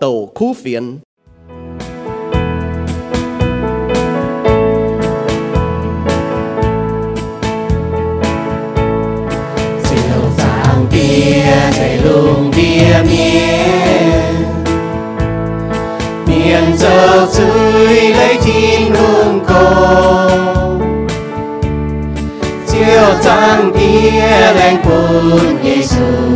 tàu khu phiền bia chạy lùng bia miền miền giờ dưới lấy chín lùng cô chiều trăng bia lên cuốn Giêsu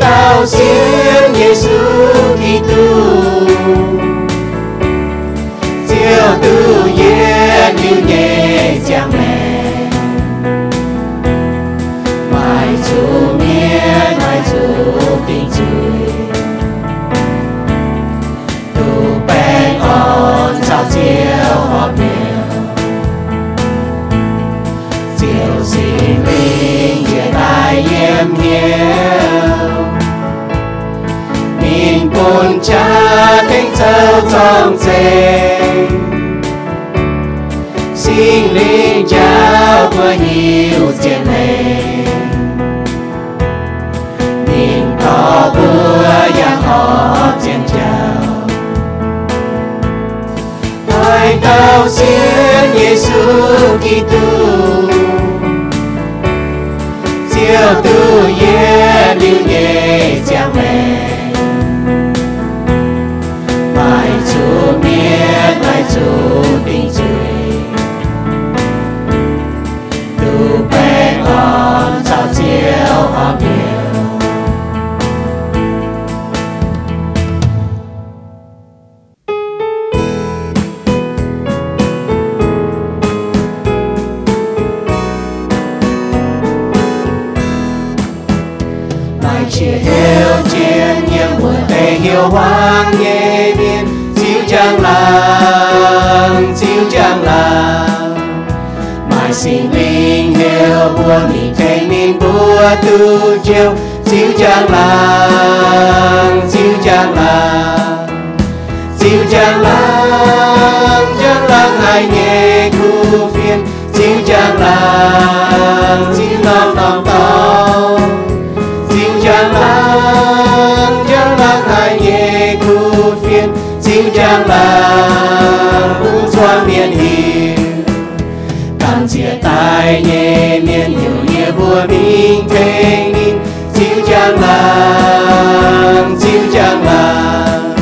hai tao xiên Giêsu Kitô. Chiều tu yên như nhẹ chàng mẹ. Mãi chủ miên mãi chủ tình chuối min bồn cha thánh châu trong dê xin linh giáo của nhiều tiền lệ min có bữa yang họ tiền chào. Hai tao xin Giêsu Kitô. Chiều tu ye lưu nhẹ cha miên mai tu họ mai chia hiếu chiến nhiệm buồn tay yêu hoang nhẹ biên trang làng chiếu trang làng mai xin linh hiểu bùa mi thanh niên bùa tu chiếu chiếu trang làng chiếu trang làng chiếu trang làng trang làng ai nghe khu phiên. Chiếu trang làng chiếu lòng lòng tao chiếu trang làng buông xoan miền hiền. Cảm chia tay nhẹ miền nhiều nghĩa bùa minh thanh niên chiếu trang làng chiếu trang làng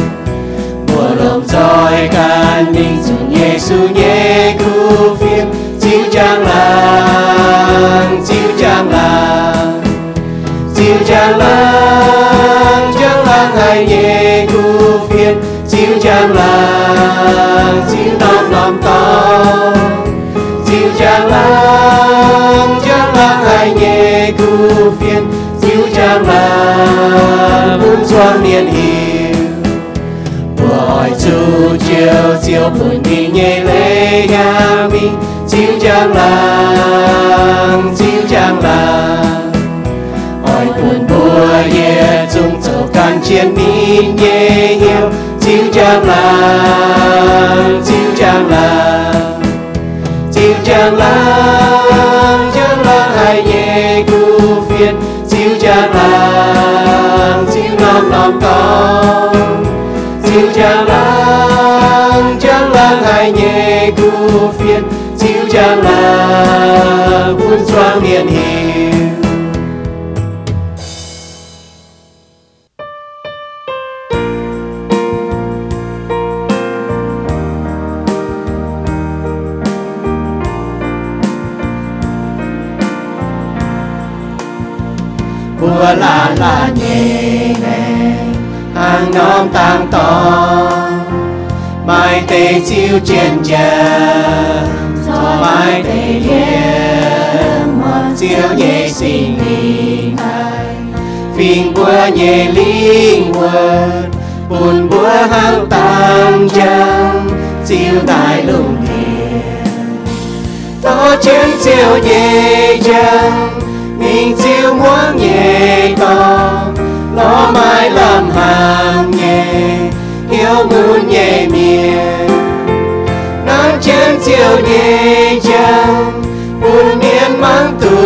mùa lộng roi can minh dùng Giêsu nhé làm ta dịu dàng lắm làng trang làng hai nhẹ khu phiền. Dịu dàng lắm cũng xoan niên hiểu của hỏi chiều chiều buồn đi nhẹ lê nhà mi dịu dàng lắm dịu dàng lắm ôi buồn bùa ye chung dầu can chiến mi nhẹ hiểu chiếu chàng làng chiếu chàng làng chiếu chàng làng chàng làng hai nhẹ cu phiền chiếu chàng làng chiếu lòng lòng con chiếu chàng làng chàng làng hai nhẹ cu phiền chiếu chàng làng quân xoang miền hình la là là nhẹ nè hàng nhóm tăng to. Mai tê chiêu trên chờ cho mai tê liêm chiêu nhẹ xin linh ai phiền bùa nhẹ linh quần buồn bữa hàng tăng chân chiêu đại lùng thiền to chiến chiêu nhẹ chân mình chiêu muốn nhẹ to lo mai làm hàng nhẹ, hiếu muốn nhẹ miền nắng trên chiều nhẹ chân buồn miên mang tù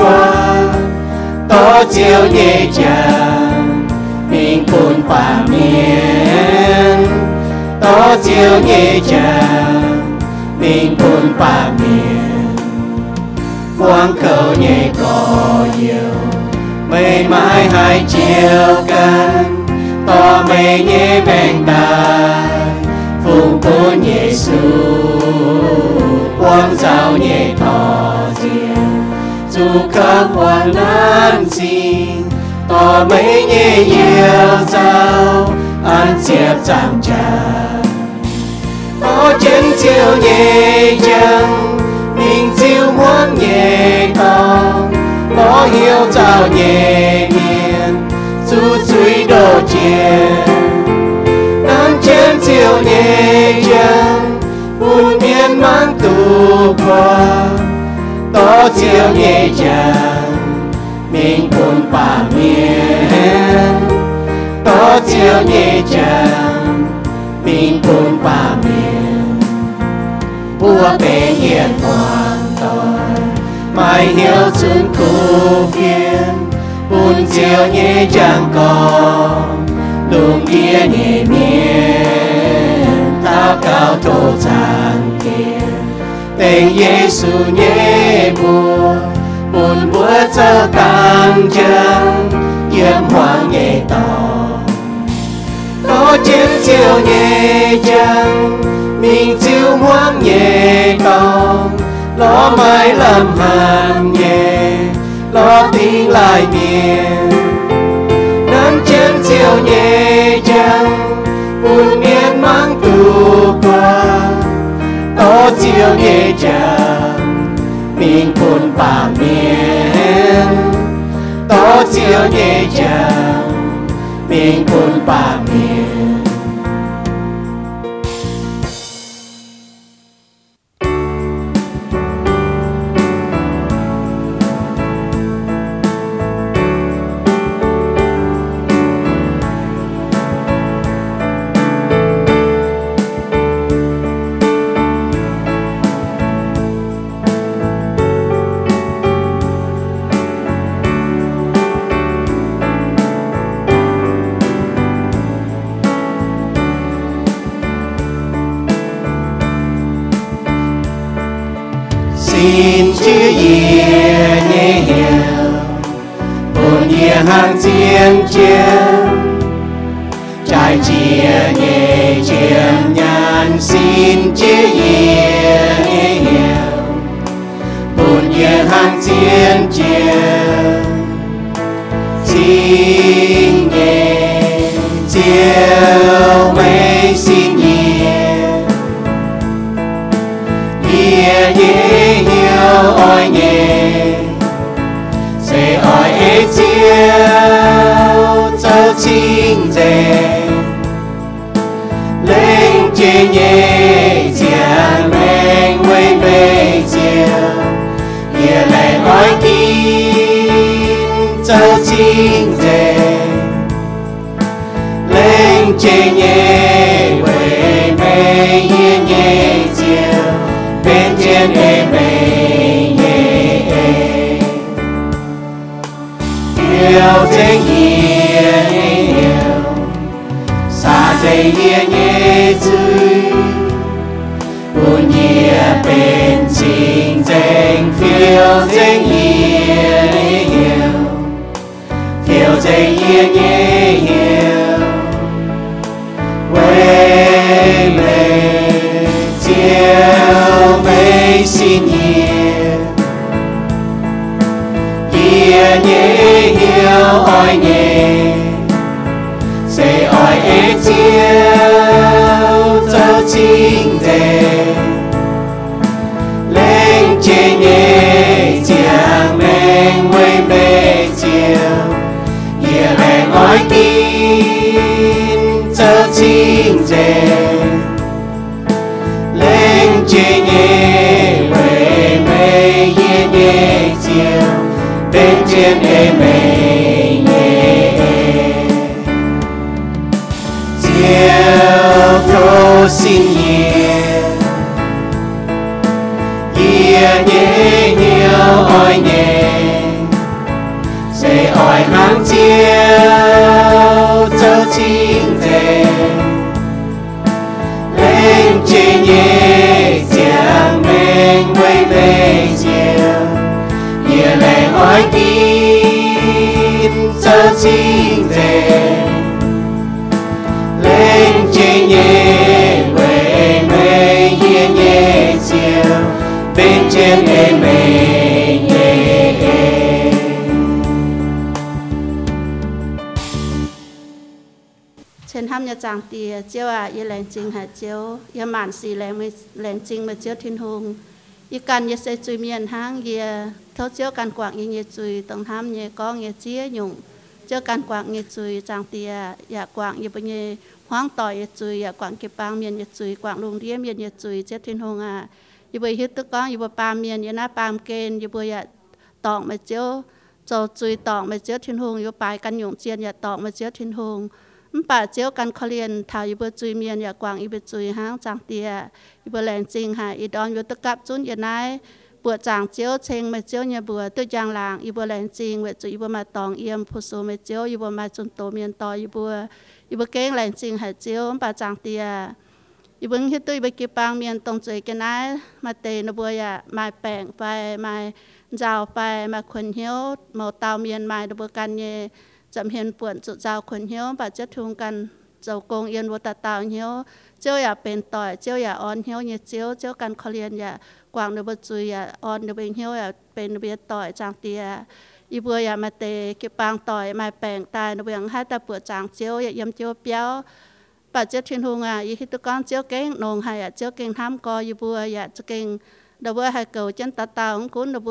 qua. To chiều nhẹ chân mình buồn quả miền to chiều nhẹ chân mình buồn quả miền quang cầu nhẹ con mây mãi hai chiều căn to mây nhé bèn đài phùng cô nhé su quang giáo nhẹ tỏ riêng dù các quan nan xin, to mây nhẹ yêu giáo ăn xếp chẳng chẳng có chân chiều nhẹ chân, mình chiều muốn nhẹ tòng lo hiểu chào nhẹ miền dù suy đồ chiền. Nắng trên chiều nhẹ chân buồn miên mang tù qua. To chiều nhẹ chân mình buồn bà miền to chiều nhẹ chân mình buồn bà miền bùa bề hiền hoàn toàn mai hiểu xuân khu phiền, buồn chiều nhẹ chẳng còn. Lùng kia nhẹ miền ta cao thổ chẳng kia tên Giêsu nhé buồn buồn bữa cho tăng chân yếm hoàng nhẹ to. Có trên chiều nhẹ chân, mình chiều hoang nhẹ con lo mãi làm hàng nhẹ lo tiếng lại miền nắng chân chiều nhẹ chân buồn miên mang tù qua. To chiều nhẹ chân mình buồn bà miền to chiều nhẹ chân mình buồn bà miền bên chính trên ham nhà chàng tì chiếu à y lệnh chính hà chiếu y mạn xì lệnh mới lệnh chính mà chiếu thiên hùng y can y sẽ chui miền hang y thấu chiếu can quảng y nhẹ chui tổng ham nhẹ có nhẹ chia nhung chiếu can quảng nhẹ chui chàng tì ya quảng y bây nhẹ hoang tỏi y chui ya quảng kịp bang miền nhẹ chui quảng lùng đĩa miền nhẹ chui chiếu thiên hùng à y bây hít tức con y bây pam miền y na pam kên y bây ya tọng mà chiếu cho chui tọng mà chiếu thiên hùng y bài can nhung chiên ya tọng mà chiếu thiên hùng มป่าเจีย มป่าเจียวกันเขาเรียนทาวอีเบจุยเมียนอย่ากวางอีเบจุยห้างจางเตียอีเบแรงจริงค่ะอีดอนอยู่ตะกับจุนอย่านายปวดจางเจียวเชงมาเจียวเนี่ยบัวตัวจางหลางอีเบแรงจริงเวจุอีเบมาตองเอียมผู้สูมาเจียวอีเบมาจุนโตเมียนต่ออีบัวอีเบเก้งแรงจริงค่ะเจียวป่าจางเตียอีเบิ้งเฮ็ดตุ้ยไปเก็บปางเมียนตรงจุยกันนายมาเตนบัวอย่ามาแปลงไปมาเจ้าไปมาคนเหี่ยวหมอเตาเมียนมาดบัวกันเย นี่ย chậm hiện buồn chủ giáo khuẩn hiếu và chất thung กันเจ้ากงเอียนวัตตาเหี้ยวเจ้าอย่าเป็นต่อยเจ้าอย่าอ่อนเหี้ยวเนี่ยเจ้าเจ้ากันเขาเรียนอย่ากวางเดือบจุยอย่าอ่อนเดือบเหี้ยวอย่าเป็นเบียต่อยจางเตียอีบัวอย่ามาเตะเก็บปางต่อยมาแปลงตายเดือบให้ตาปวดจางเจ้าอย่าเยี่ยมเจ้าเปี้ยวปัจเจ้าทินหงอะอีฮิตกอนเจ้าเก่งนงให้อะเจ้าเก่งทำกออีบัวอย่าจะเก่งเดือบให้เก่าจันตาตาของคุณเดือบ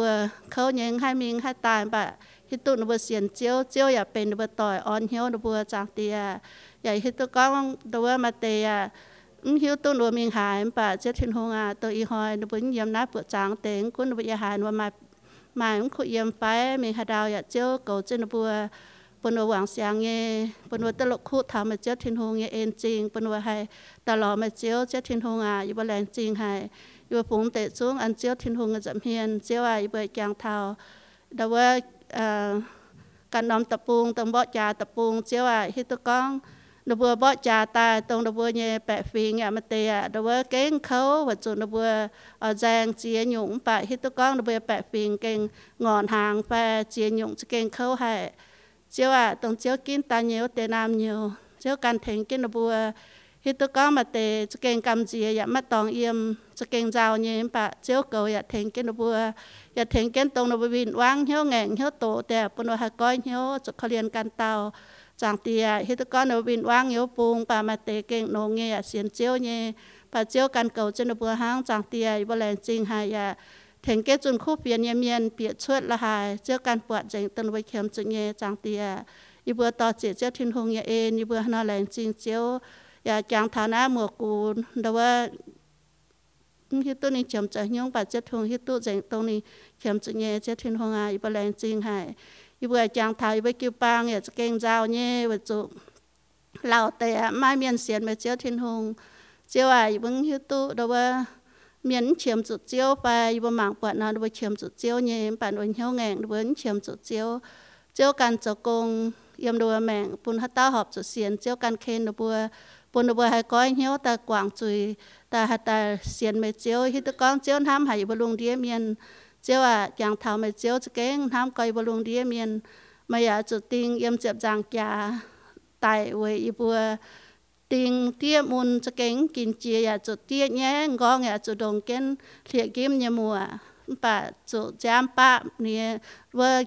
เขายังให้มิงให้ตาย ฮิตุนบเสียนเจียวเจียวอยากเป็นนบต่อยออนเฮียวนบจากเตียอยากฮิตุก้องตัวมาเตียมฮิวตุนัวมิงหายป่าเจ็ดทิ้นหงาตัวอีหอยนบุญเยี่ยมนะเปือจางเต็งคุณนบุาหายว่ามาหมายมันคุยเยี่ยมไปมีหาดาวอยากเจียวเกาเจนบัวปนวหวังเสียงเงยปนวตลกคู่ทำมาเจ็ดทิ้นหงเงเองจริงปนวให้ตลอดมาเจียวเจ็ดทิ้นหงาอยู่บนแรงจริงให้อยู่ผงเตะซุ้งอันเจียวทินหงจะเพียนเจียวไอ้เบยแกงเทาแต่ว่า กันนอมตะปูงตรงบ่จาตะปูงเจียวอ่ะฮิตกองนบัวบ่จาตาตรงนบัวเนี่ยแปะฟิงอ่ะมาเตะนบัวเก่งเขาวัดจุนบัวแจงเจียหยุ่งปะฮิตกองนบัวแปะฟิงเก่งงอนหางแปะเจียหยุ่งจะเก่งเขาให้เจียวอ่ะตรงเจียวกินตาเหนียวเตนามเหนียวเจียวกันเถงกินนบัวฮิตกองมาเตะจะเก่งกำเจียอย่ามาตองเอี่ยมจะเก่งเจ้าเนี่ยปะเจียวเกาอย่าเถงกินนบัว ya theng ken tong no bin wang hiếu ngeng hiếu tổ te pun ha koi hiếu cho khalian kan tao chang tia hi to con no bin wang hiếu pung pa ma te keng no nge ya sien chiếu nhé pa chiếu kan cầu trên no bua hang chang tia ba len ching ha ya theng ke chun khu pian ye mien pia chuat la ha chiếu kan puat jeng tân wai khem chu nge chang tia i bua to che chiếu thiên hong ya en i bua na len ching chiếu ya chang thana mo ku da wa hi tu ni chậm chạy nhung bà chết hùng hi tu dành tông ni chậm chạy nhẹ chết thiên hùng à iba lên chinh hải iba chàng thảo iba kêu bang ya keng giao nhé và chủ เราแต่ไม่เมียนเสียนมาเจ้าทินหงเจ้าว่าอยู่บนฮิวตุดว่าเมียนเฉียมจุดเจียวไปอยู่บนหมางปวดนอนด้วยเฉียมจุดเจียวเนี่ยปั่นวันเหี่ยวแงงด้วยเฉียมจุดเจียวเจียวกัน จะกงยำด้วยแมงปุ่นฮัตตาหอบจุดเสียนเจียวกันเคนด้วยปุ่นด้วยให้ก้อยเหี่ยวแต่กวางจุยแต่ฮัตตาเสียนไม่เจียวฮิตก้องเจียวทำให้บลุงเดียเมียนเจียวว่าอย่างเท่าไม่เจียวจะเก่งทำก้อยบลุงเดียเมียนไม่อยากจุด ติงยำเจ็บจางยา tại với ý bùa tình tia môn cho kính kinh chia ya cho tia nhé ngon ya cho đồng kiến thiệt kim nhà mùa bà cho giam ba nè vợ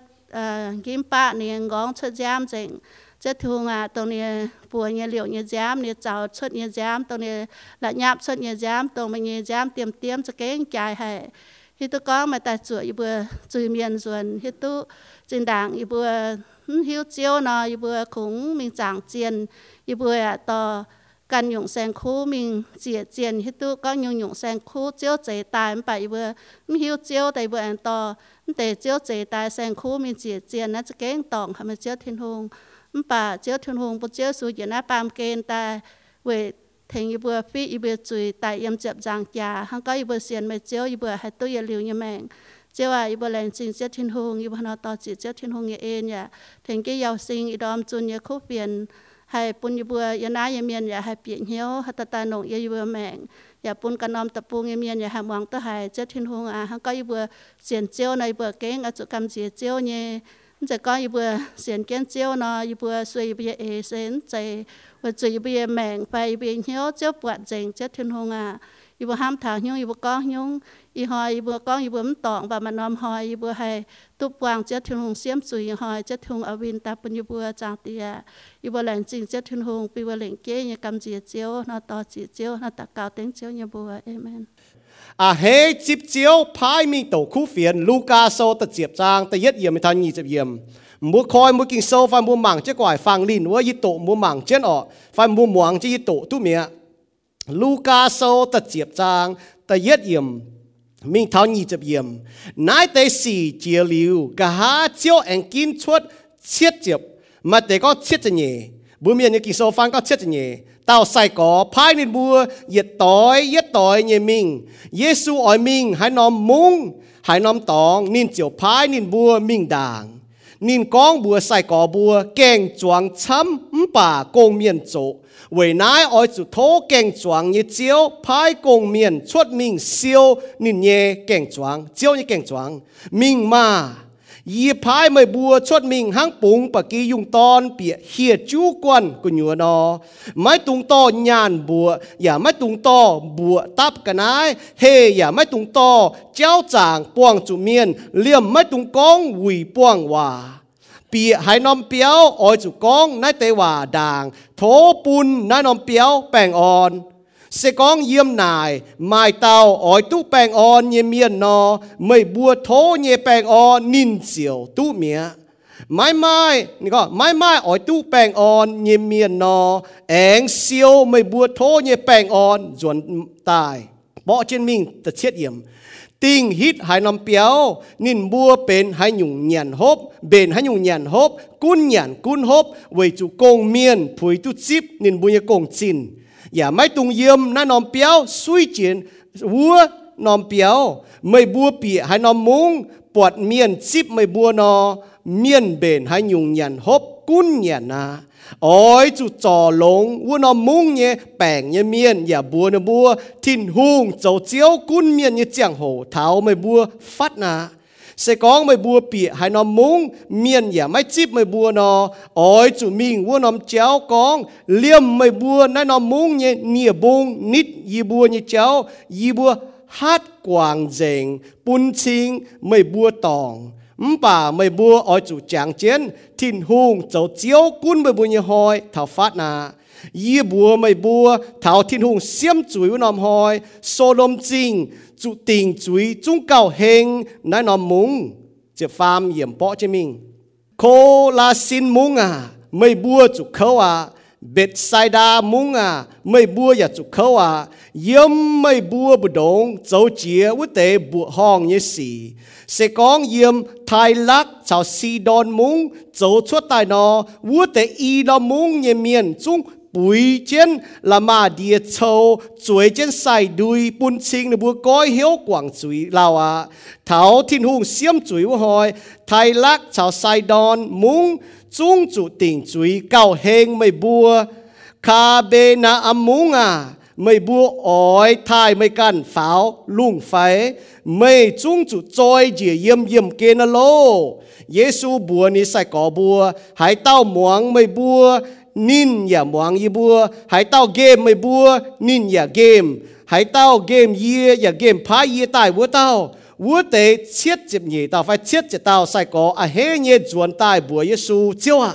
kim ba nè ngon cho giam chỉnh cho thường à tàu nè bùa nhà liệu nhà giam nè cháu xuất nhà giam tàu nè là nháp xuất nhà giam tàu mình nhà giam tiêm tiêm cho kính chạy hệ khi tôi có mà ta chuột ý bùa chui miền ruộng khi tôi trên đảng ý bùa hiếu chiếu nó y bữa cũng mình giảng tiền y bữa à to cần dùng sen khu mình chia tiền hết tu có dùng dùng sen khu chiếu chế tài mà y bữa hiếu chiếu tại bữa ăn to để chiếu chế tài sen khu mình ฮิตุก็มาแต่จั่วอีบัวจือเมียนส่วนฮิตุจินด่างอีบัวฮิวเจียวนออีบัวขุงมิงจางเจียนอีบัวต่อกันหยงแซงคู่มิงเจียเจียนฮิตุก็ยงหยงแซงคู่เจียวเจตายไปเวอมิฮิวเจียวแต่เวออันต่อแต่เจียวเจตายแซงคู่มิงเจียเจียนน่ะจะเก้งตองทำะมาเจียวทิ้งหงป่าเจียวทิ้งหงปุเจียวสูอยู่นะปามเกณฑ์ต่เว ให้ปุญญบัวยานายเมียนอย่าให้เปลี่ยนเหี้ยวหัตตาหนงยาบัวแมงอย่าปุนกันนอมตะปูเมียนอย่าให้มองตะหายเจ้าทินหงอ่ะฮังก็อีบัวเสียนเจียวในบัวเก่งอาจุกรรมเจียเจียวเนี่ย จะก็อีบัวเสียนเก้นเจียวเนาะอีบัวสวยอีบัวเอเซนใจว่าจะอีบัวแมงไปอีบัวเหี้ยวเจ้าปวดเจงเจ้าทินหงอ่ะอีบัวห้ามถางยุ่งอีบัวก้อยุ่งอีหอยอีบัวก้องอีบัวมันตองบ่มันนอมหอยอีบัวให้ตุบวางเจ้าทุงเสียมสุยหอยเจ้าทุงอวินตาปัญญบัวจางเตียอีบัวแหลงจริงเจ้าทุงปีบัวแหลงเกี้ยกำเจียเจียวนอต่อจีเจียวนอตะกาวเต็งเจียวยบัวเอเมน à hê chip chiếu phai mi tổ khu phiền, Luca so ta diệp trang ta yết yếm thằng nhị diệp yếm. Mua khoi mua kinh sâu phải mua mảng chế quải phang lìn mua yết tổ mua mảng chết ọ phải mua muang chế yết tổ, tu mía Luca so ta diệp trang ta yết yếm mình thao nhị diệp yếm. Nãy tế xì chia liu cả há chiếu anh kinh chuột chiết diệp. Mà tế có chiết cho nhỉ. Bữa miền như kinh sâu phang có chiết cho nhỉ tao sai có phai nên bùa yết tối yết tối nhà mình. Giêsu ỏi mình, hãy nom mung hãy nom tòng, nên chiều phai nên bùa mình đàng nên con bùa sai có bùa keng chuang chấm bà công miền chỗ. Vì nãy ỏi chủ thô keng chuang như chiếu phai công miền xuất mình siêu, nên nhẹ keng chuang chiếu như keng chuang mình mà ยีพายไม่บัวชดมิงหังปุงปะกียุงตอนเปียเฮียจูกวนกุญวนอไม่ตุงตอญานบัวอย่าไม่ตุงตอบัวตับกันนายเฮอย่าไม่ตุงตอเจ้าจางป่วงจุเมียนเลี่ยมไม่ตุงกองหุยป่วงว่าเปียหายนอมเปียวออยจุกองนายเตว่าด่างโถปุนนายนอมเปียวแป้งอ่อน sẽ có yếm nài mai tàu ỏi tu bèn on nhẹ miền nó mây bùa thố nhẹ bèn on nín xiêu tu mía. Mai mai, nè có mai mai ỏi tu bèn on nhẹ miền nó éng xiêu, mây bùa thố nhẹ bèn on chuẩn tài. Bỏ trên mình tật chết yếm. Tình hít hai năm béo nín bùa bên hai nhung nhàn hốp bên hai nhung nhàn hốp, cún nhàn cún hốp. Với chủ công miền phùi tu chip nín bùa nhẹ công chín อย่าไม่ตุงเยี่ยมนะนอมเปียวซุยจีนวัวนอมเปียวไม่บัวปีให้นอมมุงปวดเมียนซิบไม่บัวนอเมียนเบนให้ยุงยันฮบกุ้นยันนะโอ้ยจุจ่อลงวัวนอมมุงเนี่ยแป่งเนี่ยเมียนอย่าบัวนะบัวทินหุงเจ้าเจียวกุ้นเมียนเนี่ยเจียงโหเท้าไม่บัวฟัดน sẽ có mấy bùa bị hay nó múng, miền giả mấy chip mấy bùa nó ôi, chủ mình vua nó chéo con, liêm mấy bùa nay nó múng nhẹ nhẹ bông nít y bùa như chéo. Y bùa hát quảng dền bún chinh mấy bùa tòng. Bà mấy bùa, ôi, chủ chàng chiến, thìn hùng, cháu chiếu cún mấy bùa như hồi thảo phát nà. ยมไม่บัวนั่นนอมมุงเนี่ยเนียบงนิดยีบัวเนี่ยเจ้ายีบัวฮัดกวางเจงปุนชิงไม่บัวตองมป่าไม่บัวอ้อยจุจางเจนทินหุงเจ้าเจียวกุ้นไม่บัวเนี่ยหอยเท่าฟัดนายี่บัวไม่บัวเท่าทินหุงเสียมจุยวนอมหอยโซลมจริง chủ tình chuối trung cao hình nãy nó mung chỉ phàm yểm bỏ cho mình cô là xin mung à mày bua chủ khâu à bệt sai đa mung à mày bua ya chủ khâu à yếm mày bua bù đông dấu chia út tế bù hong như xì sẽ có yếm thái lắc chào si đòn mung dấu chuột tài nó út tế y đó mung như miền trung bùi trên là mà địa châu, chuối trên sai đuôi bún chính là bùa coi hiếu quảng chuối lao à thảo thiên hùng xiêm chuối vô hồi thay lắc chào sai đòn mung trung chủ tình chuối cao heng mày bùa. Kha bê na âm mung à mày bùa ỏi thai mày can pháo lùng phái. Mày trung chủ trôi dìa yếm yếm kê na lô. Giêsu bùa ni sai có bùa hãy tao muang mày bùa nín ya muang yi bua hãy tao game mày bua nín ya game. Hãy tao game ye ya game phá ye tai bùa tao. Bùa tế chết chịp nhỉ tao phải chết chịp tao sai có à hê nhé chuẩn tai bùa Giêsu chiêu à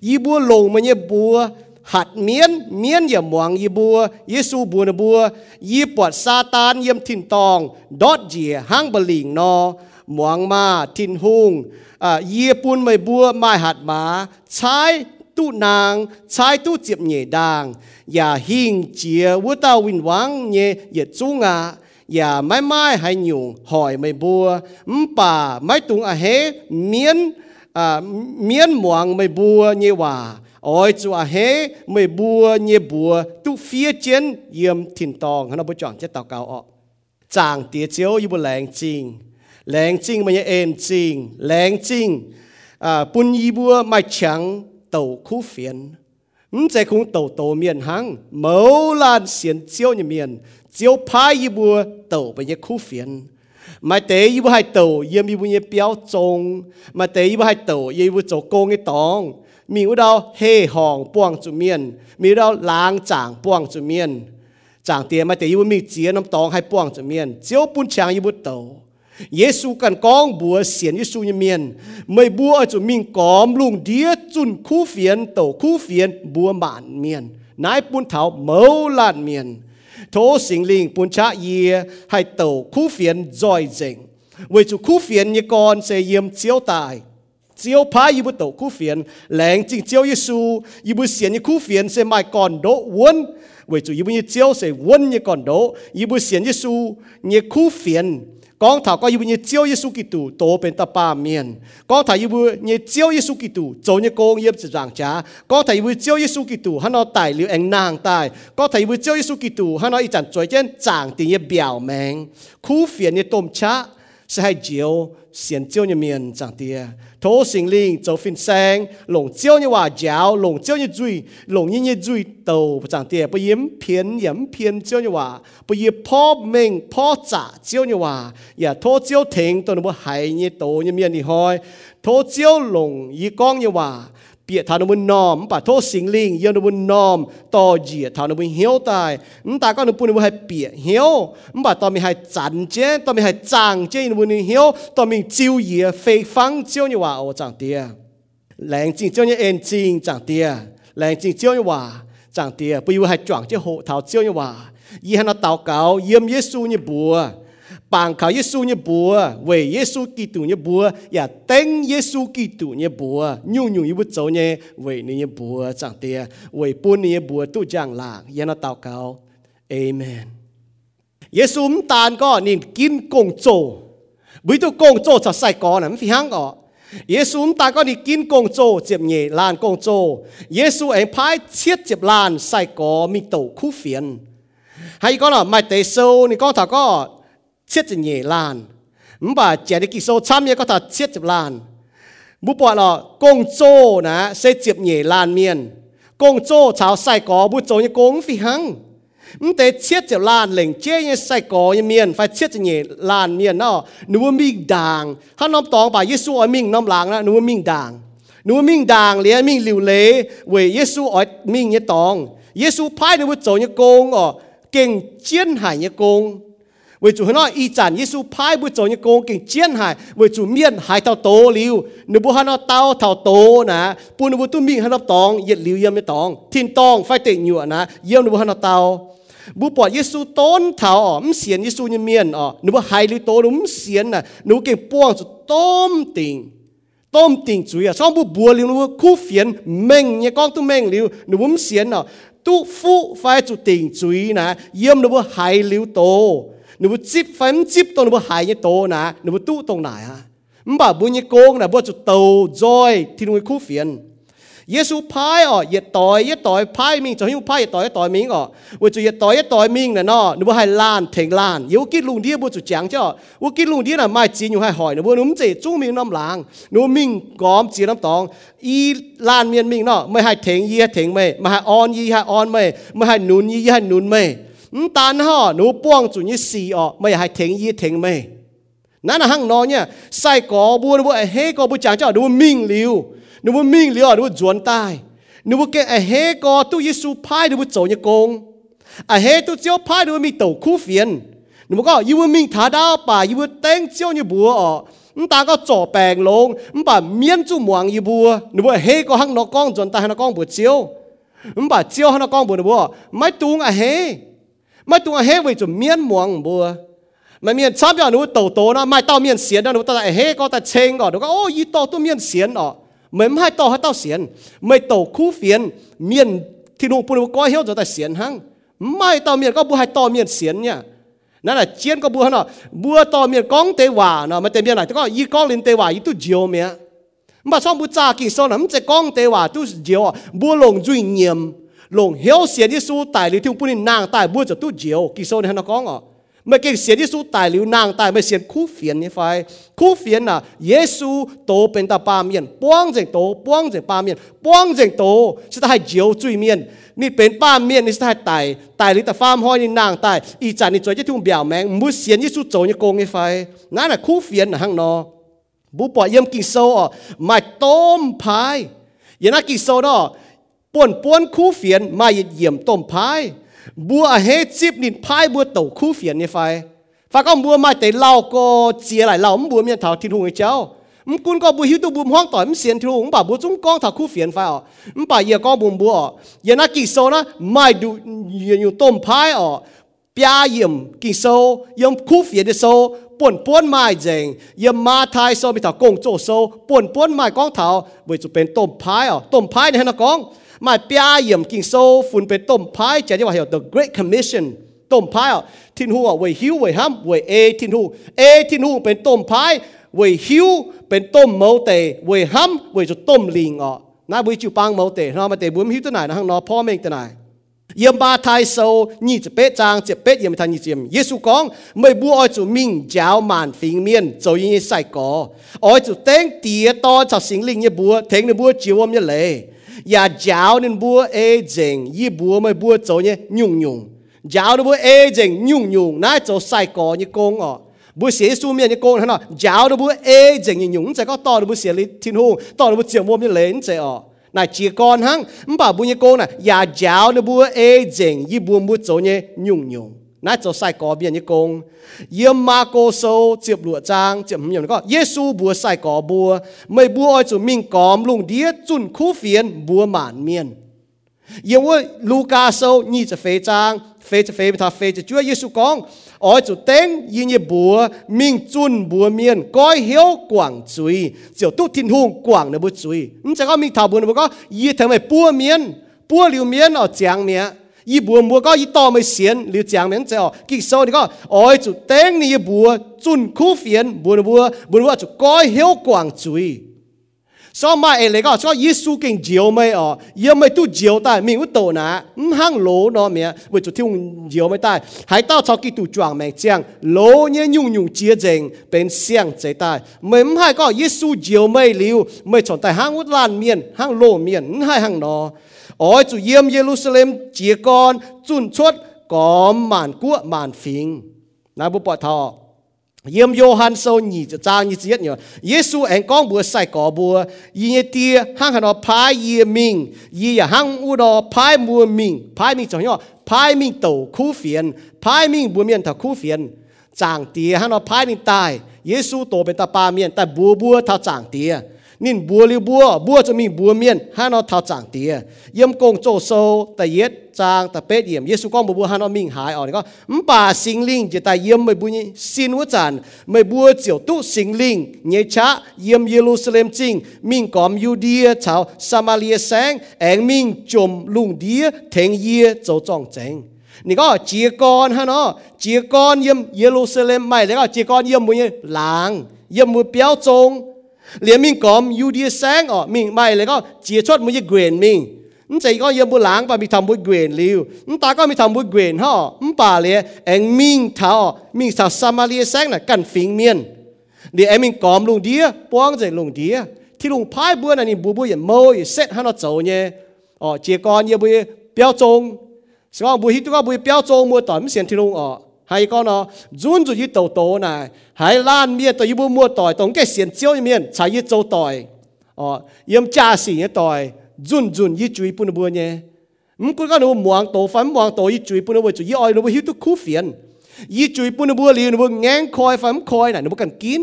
yi bua lồng mà nhé bua hạt miến miến ya muang y bùa Giêsu bùa na bùa y bọt Satan yếm thìn tòng đót dìa hang bờ lình no. Muang ma thìn hung. À yê pun mày mai hạt má trái tu nàng trái tu chiệp nhẹ đàng. Và hiền chia vô tao win vắng nhẹ yết chú ngà và mãi mãi hay nhung hỏi mày bùa bà mãi tung à hế miến à miến muang mày bùa nhẹ hòa. Ôi, chú à hế, mày bùa nhẹ bùa, tu phía trên yếm thìn tòng. Hắn bố chọn chết tao cao ọ. Chàng tía chiếu yêu bố lẹng chinh. Lẹng chinh mà nhẹ ên chinh lẹng chinh. À bún y bùa mai chẳng tàu khu phiền ừm chạy khung tàu tàu miền hang mẫu lan xiên chiếu như miền, chiếu phá y bùa tàu bây giờ khu phiền mà tế y bùa hai tàu, yếm y bùa biểu béo trông mà tế y bùa hai tàu, yếm y bùa chỗ cô nghe tòng. Mi u đào hê hòn buông chủ miền. Mi u đào láng chàng buông chủ miền. Chàng tiền mà tế y bùa mi chia năm tòng hay buông chủ miền. Chiếu bún chàng y bùa tàu. Giêsu cần con bùa xiển Giêsu như miền mày bùa ở chỗ mình có lùng đĩa chun khu phiền tổ khu phiền bùa mạn miền nái bún thảo mâu lan miền thố sinh linh bún cha ye hay tổ khu phiền giỏi dịnh với chỗ khu phiền như con sẽ yếm chiếu tài จียวพายิบุโตคู่เฟียนแหลงจริงเจียวเยซูยิบุเสียนยี่คู่เฟียนเสมายก่อนโดวนเวจูยิบุยี่เจียวเสวนยี่ก่อนโดยิบุเสียนเยซูยี่คู่เฟียน con thảo có yêu như chiếu Giêsu Kitô tổ bên ta ba miền con thảo yêu như chiếu Giêsu Kitô chỗ như cô nghiệp chỉ giảng cha con thảo yêu chiếu Giêsu Kitô hắn nó tài liệu anh nàng tài con thảo yêu chiếu Giêsu Kitô hắn nó ý chẳng trôi trên chẳng tiền như biểu mèn khu phiền như tôm chả sẽ hay chiếu xiên chiếu như miền chẳng tiền thổ sinh linh cho phin sang lồng chiếu như hòa giáo lồng chiếu như duy lồng như như duy tàu chẳng tiền bây yếm phiền yếm phiền chiếu như hòa. Bây yếm po mình po trả chiếu như hòa. Và thổ chiếu thịnh tôi nó bộ hại như tổ như miền đi hoi. Thổ chiếu lồng, y con như hòa bịa thảo nó muốn nòm, bà thô sinh linh yêu nó muốn nòm to dịa thảo nó muốn hiếu tài. Ừm, ta có nó muốn nó hay bịa hiếu ừm, bà tao mình hay chán chế tao mình hay chàng chế nó muốn hiếu tao mình chiêu dịa phê phăng chiêu như hòa ô chẳng tìa. Lẹ́ng chính chiêu như ên chính chẳng tìa. Lẹ́ng chính chiêu như hòa, chẳng tìa. Bây giờ hay chọn chế hộ thảo chiêu như hòa. Y hắn nó tao cáo yếm Giêsu như bùa bằng cả Giêsu như bùa, về Giêsu Kitô như bùa, và tên Giêsu Kitô như bùa, nhu nhu như bút châu nhé, về như bùa chẳng tiề, về buôn như bùa tu chẳng lạc, yên nó tao cao, Amen. Giêsu mắm tàn có niệm kim công châu, bởi tu công châu sẽ sai có nè, phi hăng có. Giêsu mắm tàn có niệm kim công châu, chẹp nhẹ lan công châu. Giêsu anh phái chết chẹp lan sai có mi tẩu khu phiền. Hay có là mai tế sâu, thì có thảo có chết chỉ nhẹ lan mà trẻ đi kí số chăm nhé có thật chết chụp lan bố bỏ lọ công chô nè, sẽ chụp nhẹ lan miền. Công chô cháo sai có, bố chô như công phi hăng. Mình tế chết chụp lan lệnh chế như sai có như miền, phải chết nhẹ lan miền nó nếu mình đàng, hắn nóm tóng bà Giêsu ở mình nóm làng nó nếu mình đàng. Nếu mình đàng liền mình liều lệ về Giêsu ở mình như tòng. Giêsu phái nụ bố chô như công như เก่งเจียนหายยกง phái bữa chỗ như công kinh chiến hải vì chủ miên hải thao tố liu nếu bữa nó tao thao tố nè bữa nếu bữa tu miên hắn nó tòng yết liu yếm tòng thiên tòng phải tệ nhựa nè yếm nếu bữa nó tao bữa bỏ Giêsu tôn thao ở唔 xiên Giêsu như miên ở nếu bữa hải liu tố đúng xiên nè nếu kinh buông chủ tôm tình tôm tình chủ à xong bữa bùa liu nếu khu phiền mình như con tu mình liu nếu bữa xiên nè tu phụ phải chủ tình chủ nè yếm nếu bữa hải liu tố นูบุจิบไฟมันจิบตัวนูบุหายเนี่ยโตนะนูบุตู้ตรงไหนฮะมันบ่บุญเนี่ยโกงนะบ่จุดโตจอยที่นูคู่เฟียน 耶稣派哦，一代一代派命，就要派一代一代命哦。为咗一代一代 nubu chip phim chip to nubu hai ye to na, nubu tu tong na ha mba bu ni kong na bu chu tàu joy thì nuôi khu phiền Giêsu phái ở ye tội ye tội phái mình cho hiu phái ye tội ye tội mình ở bu chu ye tội ye tội mình là nó nubu hai lan thành lan. Yếu kí lùng đi bu chu chẳng cho. U kí lùng đi là mai chỉ nhiều hai hỏi nubu núm chỉ chung mình năm làng nubu mình gom chỉ năm tòng y lan miền mình nó mới thèn ye thèn mày mà on ye on mày mà hai nún ye hai ออกไม่ให้ถึงยี่ถึงไม่นั่นน่ะหังนอนเนี่ยใส่กอบัวบัวเฮกอบัวจางเจ้าดูมิ่งเหลียว nếu mà mình liều nếu mà chuẩn tai nếu mà cái à hết có tu Giêsu phai nếu mà走như công à hết tu chiếu phai nếu mà mình tàu khu phiền nếu mà có yêu mà mình thả đau bà yêu mà tên chiếu như bùa ở 唔大个做病龙，唔把面做忙一步，你不黑个行那讲准，但系那讲不招，唔把招行那讲不的不，ไม่ตุ้ง啊黑，ไม่ตุ้ง啊黑为做面忙不，ไม่面参加你豆豆นะไม่到面线นะ你到黑个在清个，你讲哦一到都面线哦。ไม่ไม่ต่อให้ต่อเสียนไม่ต่อ ไม่ตัวเฮงไปจุเมียนมวงบัวมันเมียนชอบอย่างนู้นโตโตนะไม่เต้าเมียนเสียนนะหนูแต่เฮก็แต่เชงก็หนูก็โอ้ยีโตตัวเมียนเสียนอ๋อไม่ไม่โตให้เต้าเสียน ไม่โตคู่เฟียนเมียนที่หนูปุ่นก็เฮียวจะแต่เสียนหังไม่เต้าเมียนก็บัวให้โตเมียนเสียนเนี่ยนั่นแหละเจียนก็บัวเนาะบัวโตเมียนก้องเตว่าเนาะมันเตเมียนไหนก็ยีก้องลินเตว่ายีตุเจียวเมียมาช่องบุจ่ากี่โซนมันจะก้องเตว่าตุเจียวบัวลงจุยเงียม lòng hiếu xiên Giêsu tại lưu thiên bún in nàng tại bún cho tu diều kỳ sâu này nó có ngọ mà cái xiên Giêsu tại lưu nàng tại mà xiên khu phiền như phải. Khu phiền là Giêsu tổ bên ta ba miền, buông dành tổ buông dành ba miền, buông dành tổ sẽ ta hay diều truy miền. Ni bên ba miền ni sẽ hay tại tại lưu ta farm hoi ni nàng tại y chả ni cho chứ thung bèo mèng mu xiên Giêsu chỗ như công như phải. Nãy là khu phiền là hang nó bố bỏ yếm kỳ sâu ở mà tôm phai. Vậy nó kỳ đó ป่วนป่วนคู่เฟียนมาเยี่ยมต้มพายบัวเฮจิบนินพายบัวเต่าคู่เฟียนนี่ไฟฟ้าก็บัวมาแต่เล่าก็เจียหลายเล่าบัวเมียนเถาทิ้งหูเจ้ามกุนก็บัวหิวตัวบัวห้องต่อยมเสียนทิ้งหูมป่าบัวจุ้งกองเถาคู่เฟียนไฟอ๋อมป่าเยี่ยกองบัวบัวยันนักกิโซนะไม่ดูอยู่ต้มพายอ๋อปยาเยี่ยมกิโซยมคู่เฟียนเโซป่วนป่วนไม้เจงยมมาทายโซมีเถากงโจโซป่วนป่วนไม้กองเถาเวจะเป็นต้มพายอ๋อต้มพายในนะกอง มาปยาเยี่ยมกินโซฝุ่นเป็นต้มพายจะเรียกว่าเหรอ the great commission ต้มพายทินหูเวยหิวเวยห้ำเวยเอทินหูเอทินหูเป็นต้มพายเวยหิวเป็นต้มเมาเตเวยห้ำเวยจะต้มลิงอ่ะน่าบุยจิวปังเมาเตเรามาเตบุ้มหิวตัวไหนนะฮังนอพ่อเมงตัวไหนเยี่ย มบาไทยโซนี่จะเป็ดจางจะเป็ดเยี่ยมทันยี่เจียมเยซูกองไม่บัวอ้อยจุมิงเจ้าหมานฟิงเมียนจะยิงใส่ก่ออ้อยจุเต้งเตียตอจากสิงลิงเนี่ยบัวเทงเนี่ยบัวจิวมเนี่ยเลย ya giáo nên bua ê dình y bua mới bua chỗ nhé nhung nhung giáo nó bua ê dình nhung nhung nãy chỗ sai cỏ như công ọ bua xế su miệng như công nó giáo nó bua ê dình như nhung sẽ có to nó bua xế lý thiên hùng to nó bua chiều mua น่าจะใส่กอเบียนยี่กงเยี่ยมมาโกโซเจียบหลัวจางเจียบหยมก็เยซูบัวใส่กอบัวไม่บัวอ้อยจุมิงกอมลุงเดียจุนคู่เฟียนบัวหมานเมียนเยี่ยว่าลูกาโซนี่จะเฟจางเฟจะเฟไปทาเฟจะช่วยเยซูกองอ้อยจุเต็งยินยบัวมิงจุนบัวเมียนก้อยเหี้ยวกว่างจุยเจียวตุ้ทินหุงกว่างเนบุจุยนั่นจะก็มีถาบุญบุก็ยี่ทำไมปัวเมียนปัวเหลียวเมียนเอาจางเมีย 一步莫搞一刀没闲，你讲明着哦。给说你讲，哎，就等你一步准苦烦，不不不不就该晓广嘴。所以嘛，哎，你讲说耶稣跟教没哦，也没都教但没有到哪，唔行路那面，为就听教没带，还到超基督转名讲，路呢用用接近变相在带，没唔系讲耶稣教没了，没从在行我烂面，行路面，唔系行咯。 โอ้ยจุเยี่ยมเยรูซาเล็มเจียกอนจุนชดกอมหมานกัวหมานฟิงนะบุปผาทอเยี่ยมโยฮันโซนีจะจางยี่เสียดเนี่ยเยซูแองก้องบัวใส่กอบัวยี่เตียห้างหันอพายเยี่ยมิงยีห้างอุดอพายมัวมิงพายมิงจังย่อพายมิงโตคู่เฟียนพายมิงบัวเมียนถ้าคู่เฟียนจางเตียห้างนอพายมิงตายเยซูโตเป็นตาปาเมียนแต่บัวบัวถ้าจางเตีย นินบัวลิบัวบัวจะมีบัวเมียนฮานอทาจางเตียเยี่ยมกงโจโซแต่เย็ดจางแต่เป็ดเยี่ยมเยซูก้องบัวฮานอมิงหายออกนี่ก็มป่าสิงลิงจะตายเยี่ยมไม่บุญสินวัจันไม่บัวเจียวตุสิงลิงเนชะเยี่ยมเยรูซาเล็มจริงมิงกอมยูเดียชาวซามาเลียแสงแองมิงจมลุงเดียเทงเยียโจจองเจงนี่ก็เจียกอนฮะเนาะเจียกอนเยี่ยมเยรูซาเล็มใหม่แล้วก็เจียกอนเยี่ยมบุญล้างเยี่ยมมือเปียวจง liền mình có yêu đi sáng ờ, ở mình mày lại có chia chốt một cái quyền mình nhưng chỉ có yêu một lãng và mình thầm một liu. Nhưng ta có mình thầm một quyền họ nhưng bà liền anh mình thảo ờ, mình thảo Samaria sáng là cần phiền miên. Liền em mình có lùng đĩa bóng dậy lùng đĩa. Thì lùng phái bữa này bố bố yên mơ yên xét hắn nó 走 nhé. Ờ chia con như bố biểu trông sẽ có bố hít, có bố biểu trông mua tẩm xiên thì lùng ờ hay con nó run rồi hít tàu tố này. Hay lan miên tàu ibu mua tỏi tổng cái xiên chiếu miên chả hít châu tỏi. Ờ yếm cha xỉ nhé tỏi run run hít chui bún bùa nhé. Mắm cũng cái nó muang tổ phấn muang tổ hít chui bún bùa chui ơi nó hít tu khu phiền. Hít chui bún bùa liền nó ngang khoi phấn khoi này nó cần kín.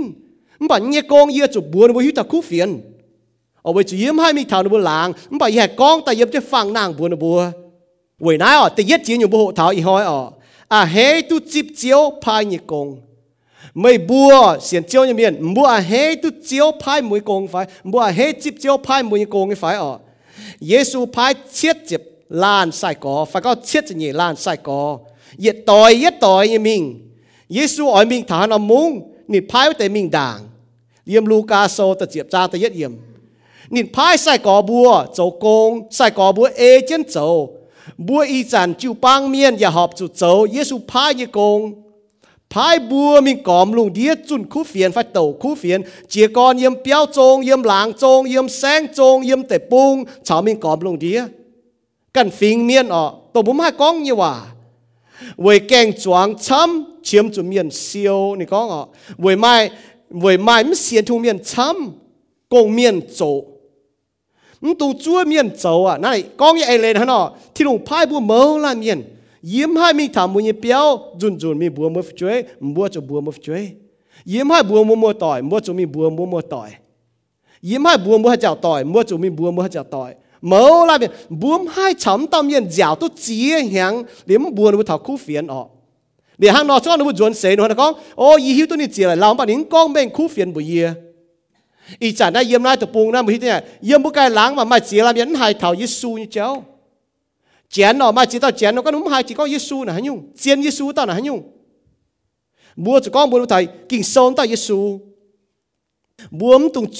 Mắm bản nhé con hít chuột bùa nó hít ta khu phiền. Ở bên chui yếm hai mi thảo nó bùa lang, mắm bản hẹt con ta yếm cho phẳng nàng bùa nó bùa vậy nãy ờ, ở tự yết chỉ nhiều bùa thảo y hoi ở à hê tu chip chiếu phai nhị công mày bùa xiên chiếu như miền bùa à hê tu chiếu phai mũi công phải, bùa à hê chip chiếu phai mũi công phải ở. Giêsu phai chết chip lan sai có phải có chết nhị lan sai có yết tội yết tội như mình Giêsu ở mình thả nó mung nịt phai với tại mình đảng. Yếm Luca so tật chiệp cha tật yết yếm. Nịt phai sai có bùa châu công sai có bùa ê chân châu าตะเย็ดเยี่ยมนี่พายใส่กอบัวโจกงใส่กอบัวเอเจนโจบัวอีจันจิวปังเมียนอย่าหอบจุดโจเยซูพายยกงพายบัวมีกอมลุงเดียจุนคู่เฟียนฟัดโตคู่เฟียนเจียกอนเยี่ยมเปียวจงเยี่ยมหลางจงเยี่ยมแสงจงเยี่ยมแต่ปุงชาวมีกอมลุงเดียกันฟิงเมียนออตัวผมให้กองยี่ว่าเวยแกงจวงช้ำเชียมจุเมียนเซียวนี่กองอ่ะเวยไม่เวยไม่ไม่เสียทุเมียนช้ำกงเมียนโจ มตูจัวเมียนโจอ่ะนั่นกองยี่ไอเลนฮะเนาะที่ลุงพายบัวเมาละเมียน yếm hai mình thảm mua nhị béo dùn dùn mi bùa mua chuối mua cho bùa mua chuối yếm hai bùa mua mua tỏi mua cho mi bùa mua mua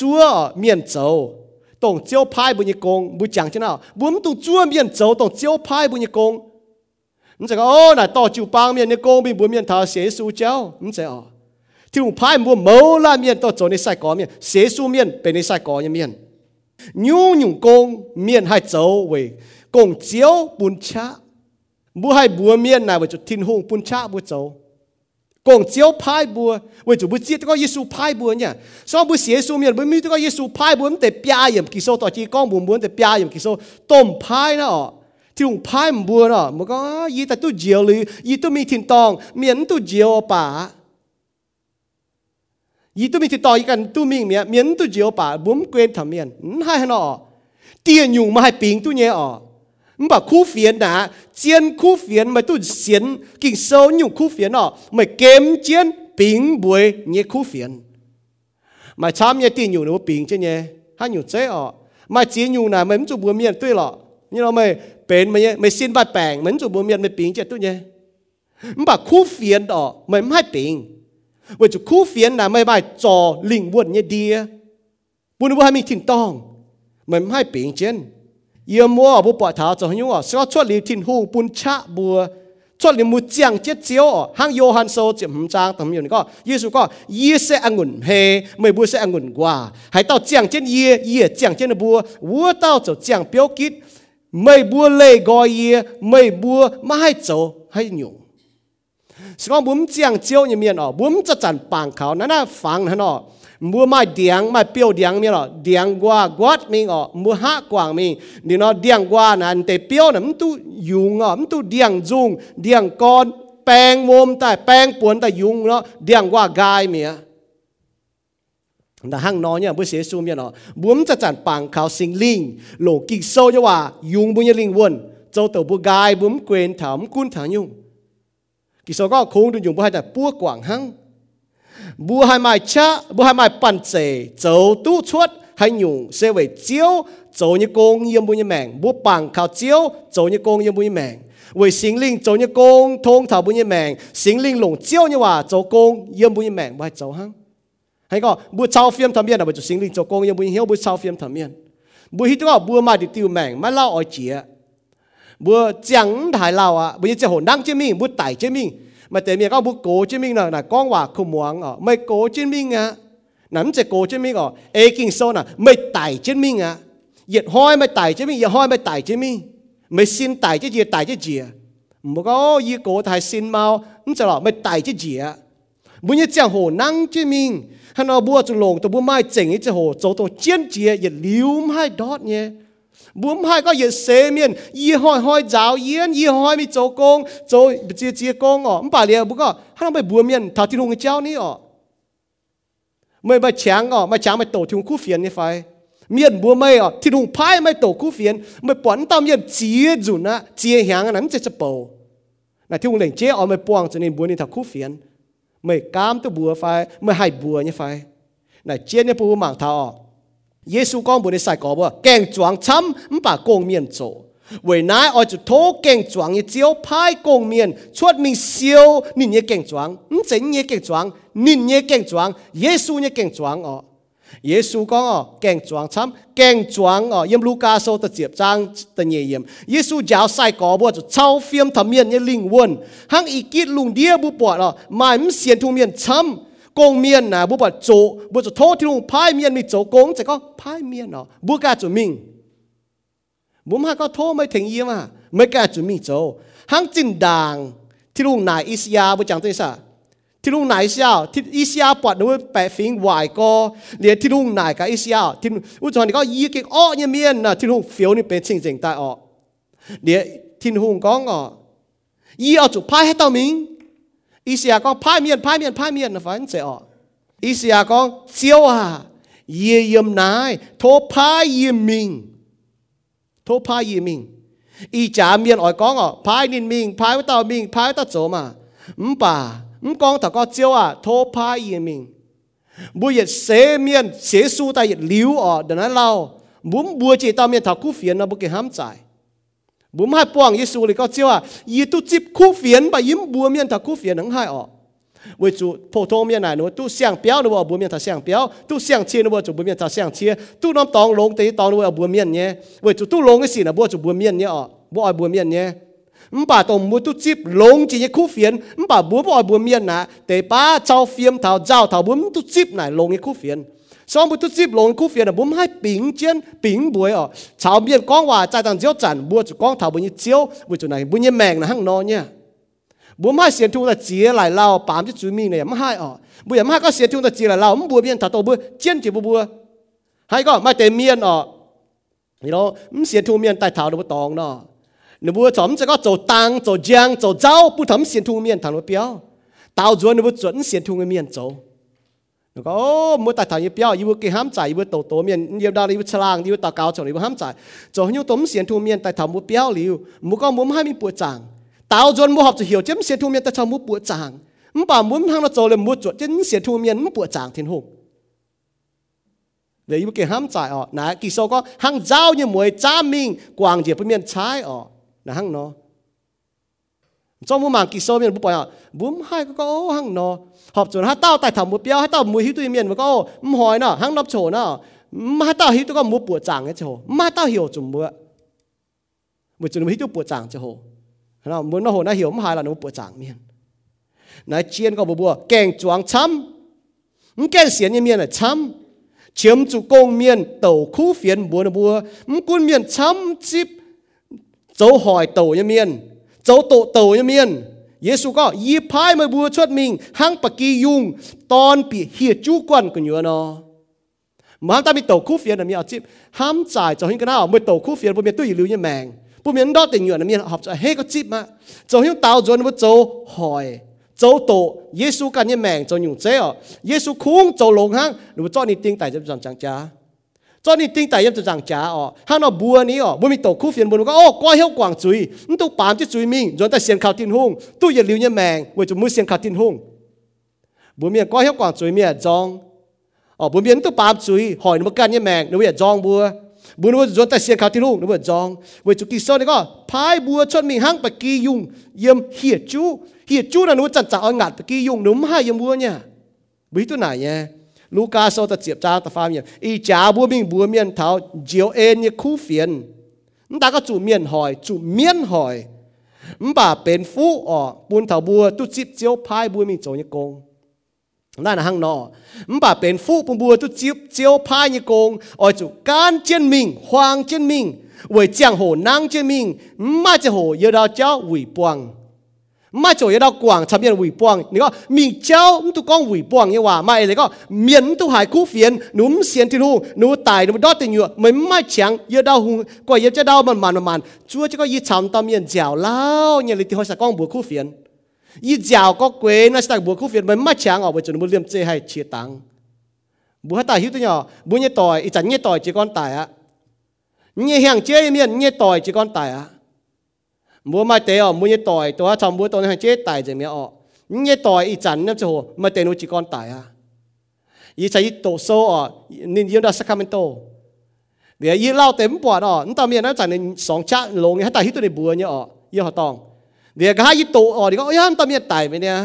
tỏi yếm hai bùa mua chảo tỏi mua cho mi bùa mua chảo tỏi mẫu là biển bùa hai chấm ที่ลุงพายมัวเมาละเมียนต่อจนในสายกอเมียนเสียสู้เมียนเป็นในสายกอยังเมียนยูหยุ่งกงเมียนให้เจ้าเวกงเจียวปุนชะบัวให้บัวเมียนนายว่าจุดทิ้นหงปุนชะบัวเจ้ากงเจียวพายบัวว่าจุดบัวเจียตก็ยิสูพายบัวเนี่ยสองบัวเสียสู้เมียนบัวมีตก็ยิสูพายบัวมันแต่ปยาอย่างกิโซต่อจีก้องบัวบัวแต่ปยาอย่างกิโซต้มพายนะอ๋อที่ลุงพายบัวเนาะมันก็ยีแต่ตู้เจียวหรือยีตู้มีถิ่นตองเมียนตู้เจียวป่า quên thầm miễn hai nó tiền dùng mà hai ping tu nhé ở 唔把酷phiền đã chiến khu phiền mà tu xiên kinh sâu nhung khu phiền ọ mà kém chiến bình bùi nhẹ khu phiền mà chăm nhẹ tiền nhung nó bình chứ nhẹ hay nhung chế ọ mà chỉ nhung là mình chụp bùa miệng tuy lọ như nó mày bền mày mày xin bát bèn mình chụp bùa miệng mày bình chứ tu nhẹ唔把khu phiền ọ mày không hay bình ว่าจะคู่เฟียนนะไม่บายจอลิงวดเนี่ยเดียบุญว่าให้มีทิ้งต้องเหมือนให้ปิงเจนเยี่ยมว่าบุปผาจะยุ่งอะสก็ชดลีทิ้งหูปุ่นชะบัวชดลิมุเจียงเจ็ดเจียวห้างโยฮันโซเจียมจางทำอยู่นี่ก็ยิสุก็ยีเสองุ่นเฮไม่บัวเสองุ่นกว่าให้เต้าเจียงเจนเยี่ยเยี่ยเจียงเจนบัววัวเต้าจะเจียงเปียวกิดไม่บัวเล่กอเยี่ยไม่บัวไม่ให้โจให้หยุ่ง สก็บุ้มเจียงเจียวเนี่ยเมียนอ๋อบุ้มจะจันปางเขานั่นน่ะฟังนั่นอ๋อมัวไม่เดียงไม่เปียวเดียงมีหรอเดียงกว่ากวดมีอ๋อมัวหากว่างมีนี่เนาะเดียงกว่านั่นแต่เปียวน่ะมันตู้ยุงอ๋อมันตู้เดียงจุงเดียงก้อนแปงวมแต่แปงปวนแต่ยุงเนาะเดียงว่ากายเมียแต่ห้างนอนเนี่ยบุเสียซูมเนี่ยเนาะบุ้มจะจัดปังเขาสิงลิงโลกิโซจะว่ายุงบุญยลิงวนเจ้าตัวบุกายบุ้มเกวนถามกุ้นถางยุง กิโซก็คงดูยุงบุให้แต่ปัวกว่างหัง bu hai mai cha bu hai mai pan chê dấu tu chuốt hay nhung sẽ về chiếu dấu như công yếm bu như mèng bu bằng khảo chiếu dấu như công yếm bu như mèng vì sinh linh dấu như công thông thảo bu như mèng sinh linh lồng chiếu như hòa dấu công yếm bu như mèng bài dấu hăng hay có bữa sau phim thầm miên là bữa chủ sinh linh cho công nhưng bữa hiếu bữa sau phim thầm miên bữa hít đó bữa mai đi tiêu mèn mai lao ở chia bữa chẳng thải lao à. Bây giờ hồn đang chế mình bữa tải chế mình mà tại miệng à, có bữa cố chế mình là là con hòa không muốn à mấy cố chế mình à nắm chế cố chế mình à ê, kinh sâu nè mấy tải chế mình à giật hoi mấy tải chế mình giật hoi mấy tải chế mình mấy xin tải chứ gì tải chứ gì mà có gì cố thái xin mau, không sao là mấy tải chứ gì à bây giờ chẳng hồn năng chế mình hắn nó bữa chừng lồng tôi bữa mai chỉnh cái chế hồ chỗ tôi chiến chia giật liu mai đót nhé bốn hai có yên xe miên. Y hoi hoi giáo yên y hoi mi chỗ công chỗ chia chia công ọ bà liền, bố có hắn phải bùa miên thảo thiên hùng cháu ní ọ mày bà chàng ọ mày chàng mày tổ thiên khu phiền như phải. Miên bùa mày ọ thiên hùng phai mày tổ khu phiền. Mày bắn tao miên chia dù na chia hàng nắn chết chết bầu. Là thiên hùng lệnh chế ọ mày buông cho nên bùa nên thảo khu phiền. Mày cam tôi bùa phải mày hại bùa như phải. Là chia nên bùa mảng thảo ọ. giê xu con bùa nên sai có bùa kèn choáng chăm không bà công miền chỗ vì nãy ở chỗ thô kèn choáng như chiếu phai công miền chuột mình siêu nhìn như kèn choáng không chính như kèn choáng nhìn như kèn choáng giê xu như kèn choáng ở 耶稣讲哦，镜装参镜装哦，因路加收的接章的嘢嘢，耶稣教晒个波就超 phim 他面嘅灵魂，行一结龙啲不博咯，买唔先图面 công miên à bố bà chỗ bố chỗ thô thì luôn phai miên mi chỗ công chỉ có phai miên nó bố cả chỗ mình bố mà có thô mới thành yếm à mới cả chỗ mình chỗ hàng trình đàng thì luôn nài Isia bố chẳng tên sao thì luôn nài Isia thì Isia bọt nó bẻ phím hoài co liền thì luôn nài cả Isia thì u cho này có y cái ọ như miên là thì luôn phiếu này bên trình trình tại ọ liền thì luôn có ngọ y ở chỗ phai hết tao mình 伊是啊讲歹面歹面歹面的反正哦，伊是啊讲招啊，耶任乃托派耶命，托派耶命，伊假面外讲哦，派人命派到命派到做嘛，唔吧唔讲头个招啊，托派耶命，每日写面写书，但日流哦，等下捞，唔每日到面头股 phiền 啊，不给 ham 债。 ายออกเดี๋ยวที่ลุงก็งอยี่เอาจุพายให้เต้ามิงอีเสียก็พายเมียนพายเมียนพายเมียนนะฝันเสียออกอีเสียก็เจียวอ่ะเยี่ยมนายโทพายเยี่ยมิงโทพายเยี่ยมิงอีจ่าเมียนอ่อยก้องอ่ะพายนินมิงพายไว้เต้ามิงพายไว้เต้าโจมาอืมป่า 唔讲头个招啊，拖拍嘢面，每日写面写书但系料哦，等下捞，唔每次到面头酷phiền啊，不给喊债，唔系帮耶稣嚟 个招啊，而都接酷phiền，把因每面头酷phiền能害哦。为主普通面来，我都相标的我不面他相标，都相切的我就不面他相切，都能当龙的当的我不面呢，为主都龙的事呢，我就不面呢哦，我爱不面呢。唔把当冇都接龙字嘅酷phiền，唔把冇爱冇面呐，地把招 phiền 头招头冇都接嚟龙嘅酷phiền，所以冇都接龙酷phiền啊，冇系并肩并背哦，炒面讲话在当招赚，冇就讲头冇要招，冇就系冇嘢命啦，行攞呢，冇系写图就自己嚟捞，扮啲嘴面嚟唔系哦，冇人唔系个写图就自己嚟捞，唔冇面头到冇坚住冇冇，系个唔系地面哦，你咯唔写图面带头都冇当咯。你不怎这个走当走江走走不同线图面谈了标，到咗你不准线图嘅面走。 nó có, ô thảo như biểu yêu cái ham chạy yêu tổ tổ miền, nhiều đa yêu chlang yêu tao cao cho yêu ham chạy cho nhiều tấm xiên thu miền tài thảo mỗi biểu liu mỗi con muốn hai mươi bữa chàng tao dồn mỗi học cho hiểu chém xiên thu miền tài thảo mỗi bữa chàng mà bảo muốn hàng cho lên mỗi chuột chém xiên thu miền mỗi bữa chàng thiên hùng. Để yêu cái ham chạy ọ nãy kỳ sau có hàng giao như mỗi cha mình, quàng gì bên trái ọ là hàng nó cho mu mang kỳ sâu miền bu bòi à búm hai cái ô hăng nó họp chuẩn hát tao tài thảo một béo, hát tao mùi hữu tùy miền mà có ô hỏi nọ hăng nắp chỗ nọ mà hát tao hữu tụi có mua bùa chàng cái chỗ. Mà tao hiểu chuẩn bữa. Một chuẩn hữu tụi bùa trắng chỗ. Hồ nó muốn nó hồ nó hiểu mà hai là nó bùa trắng miền. Nói chiên có bùa bùa kèn chuang chấm kèn xiên như miền là chấm chiếm chủ công miền tàu khu phiến bùa nó bùa. Quân miền chấm chip. Dấu hỏi tàu như miền cháu tổ tàu như miền Giêsu có yi phai mà bùa chốt mình hang baki yung ton bị hiệt chú quan của nhựa nó. Mà ta bị tổ khu phiền là mi ở chip ham trải cho hình cái nào, mới tổ khu phiền bùa miền tôi lưu như mèng bùa miền đó tình nhựa là miền học cho hết có chip mà cho hình tao rồi nó cháu, hỏi, cháu tổ Giêsu cái như mèng cho nhung chế ở Giêsu khung lồng hang nó cho ni tiếng tại chấp dọn chẳng cha cho nên tinh tài em tự rằng trả ọ hắn nó bùa ní ọ bùa mi tổ khu phiền bùa nó ô qua hiệu quảng chuối nó tụ bám chứ chuối mình rồi ta xiên khảo tin hung tu yên liu nhân mèng với chúng mới xiên khảo tin hung bùa miệng qua hiệu quảng chuối miệng dòng ọ bùa miệng tụ bám chuối hỏi nó can nhân mèng nó miệng dòng bùa bùa nó rồi ta xiên khảo tin hung nó miệng dòng với chúng kỳ sau này có phái bùa cho mình hăng bạc kỳ dùng yếm hiệt chú hiệt chú là nó chặt chặt ở ngạt bạc kỳ dùng đúng hai yếm bùa nha bí tôi này nha Luca so ta chiep cha ta fam yen i cha bu bing bu mien thao jiao en ye khu phiền. Ta có chủ mien hỏi, chủ mien hỏi. Bà bên phú ở buôn thảo bùa tu chip chiếu phai bùa mình chỗ như công นั่นหังนอมบ่าเป็นฟูปบัวตุจิบเจียวพายยกงออยจุการเจียนมิงฮวางเจียนมิงเวยเจียงโหนางเจียนมิงมาจะโหเยดาวเจ้าหวีปวง mà chỗ yêu đau quảng chấm yên hủy buông. Nếu có mình cháu tụ con hủy buông như hòa. Mà ấy có miễn tụ hải khu phiền núm xiên tin hùng nú tài nú đót tin nhựa. Mới mai chẳng yêu đau hùng có yêu cho đau mặn mặn mặn chúa chỉ có yêu chấm tâm miền dẻo lao nhà lý thì hỏi sạc con bùa khu phiền yêu dẻo có quê nó sẽ bùa khu phiền mới mai chẳng ở bên chỗ muốn liêm chê hay chia tăng bùa tài hiếu tu nhỏ bùa nhẹ tỏi ít chẳng nhẹ tỏi chỉ con tài á. Nhẹ hàng chê miền nhẹ tỏi chỉ con tài á mua mai tế ở mua như tỏi tôi chồng mua tôi hàng chết tài gì mẹ ọ như tỏi ít chắn nó chỗ, mà tế nó chỉ con tài à. Ý chạy tổ số ở nên yêu đã Sacramento. Để ý lao tém bỏ đó nó tao miệng nó chẳng nên song chắc lồng hay tài hít tôi để bùa nhá ọ yêu họ tòng. Để cái hai ý tổ ọ thì có ôi tao miệng tài vậy nè.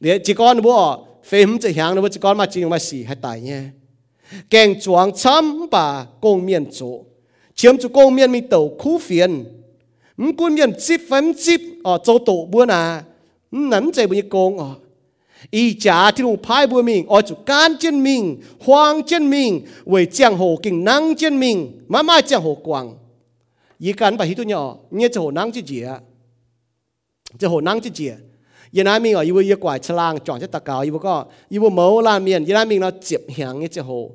Để chỉ con bùa phê hứng chỉ hàng nó chỉ con mà chỉ mà xì hay tài nhé. Kèn chuang chấm bà công miệng chỗ chiếm chủ công miền mi tàu khu phiền. Mình quân miền chip phấn chip ở ờ, châu tổ buôn à nắn chạy bây công ở ý trả thì lùng phái buôn mình ở chủ can chân mình hoang chân mình với chàng hồ kinh năng chân mình mãi mãi chàng hồ quảng. Ý cán bài hít tu nhỏ, nghe chàng hồ năng chứ gì ạ chàng hồ năng chứ gì ạ yên nam mình ở yêu yêu quải chlang chọn chất tạc cáo yêu có yêu mẫu lan miền yên nam nó chịp hàng nghe chàng hồ.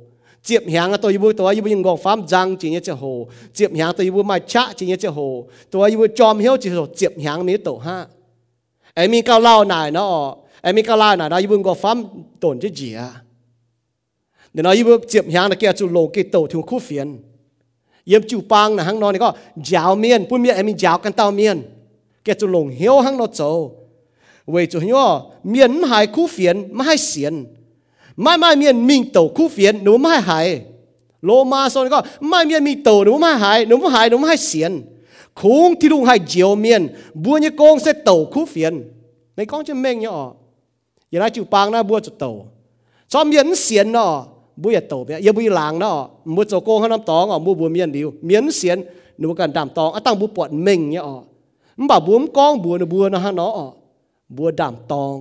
จียบหางตัวยูบุตัวยูบุยังบอกฟ้ามจังจีเนี่ยจะโหเจียบหางตัวยูบุมาชะจีเนี่ยจะโหตัวยูบุจอมเหี้ยวจีโหเจียบหางนี้ตัวห้าไอ้มีเก้าเล่าหน่ายเนาะไอ้มีเก้าเล่าหน่ายนะยูบุก็ฟ้ามตนจะเจียเดี๋ยวนะยูบุเจียบหางตะเกียจูโลกิโตถึงคู่เฟียนเยี่ยมจูปังนะห้างนอนนี่ก็ยาวเมียนปุ่นเมียไอ้มียาวกันเต้าเมียนแกจูหลงเหี้ยวห้างนอนโจเวจูเหี้ยวเมียนหายคู่เฟียนไม่ให้เสียน ไม่ไม่เมียนมิงโตคู่เฟียนหนูไม่หายโลมาโซนก็ไม่เมียนมีโตหนูไม่หายหนูไม่หายหนูไม่ให้เสียนคงที่ลุงให้เจียวเมียนบัวเนี่ยกงเสโตคู่เฟียนไม่กองจะเม่งเนี่ยอ๋ออย่าได้จูปางนะบัวจะโตชอบเมียนเสียนเนาะบัวอย่าโตเนี่ยอย่าบัวหลังเนาะบัวจะโกงเขาน้ำตองอ๋อบัวบัวเมียนเดียวเมียนเสียนหนูกันดำตองอะตั้งบัวปวดเม่งเนี่ยอ๋อมันบ่บัวมกองบัวนะบัวนะฮะเนาะบัวดามตอง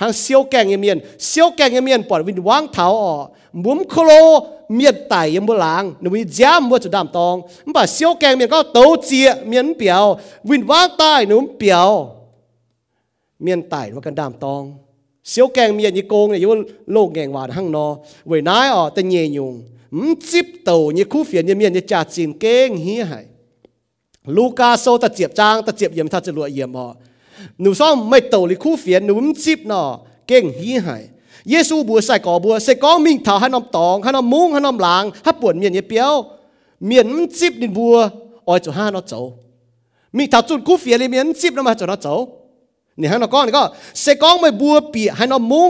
hàng siêu kèng như miền siêu kèng như miền bỏ vin wang tháo ở, muốn khô lô miệt tải em bố làng. Nếu mình giá mua cho đàm tòng. Bà siêu kèng miền có tấu chia miền biểu vin wang tai nếu biểu miền tải và cần đàm tòng. Siêu kèng miền như cô này yêu lô ngẹn hòa hăng nó với nái ở, tên nhẹ nhung mắm chip tàu như khu phiền như miền như trà chìm kênh hí hải Luca sâu ta chiệp trang ta chiệp yểm ta chật lụa yểm ยอ๋อแต่เยยุงมจิบโตยี่คู่เฟียนยี่เมียนยี่จ่าจีนเก้งเฮียหายลูกาโซตะเจียบจางตะเจียบเยี่ยมถ้าจะรวยเยี่ยมอ๋อหนูซ่อมไม่โตลิคู่เฟียนหนูมันจิบเนาะเก่งฮีหายเยซูบัวใส่ก่อบัวใส่ก้องมิงเถาให้น้ำตองให้น้ำมุ้งให้น้ำหลางให้ปวดเมียนเยเปียวเมียนมันจิบดินบัวอ้อยจะห้าน้อโจมีเถาจุดคู่เฟียนเลยเมียนจิบน้ำมาจะน้อโจนี่ให้น้องก้อนนี่ก็ใส่ก้องไม่บัวปีให้น้ำมุ้ง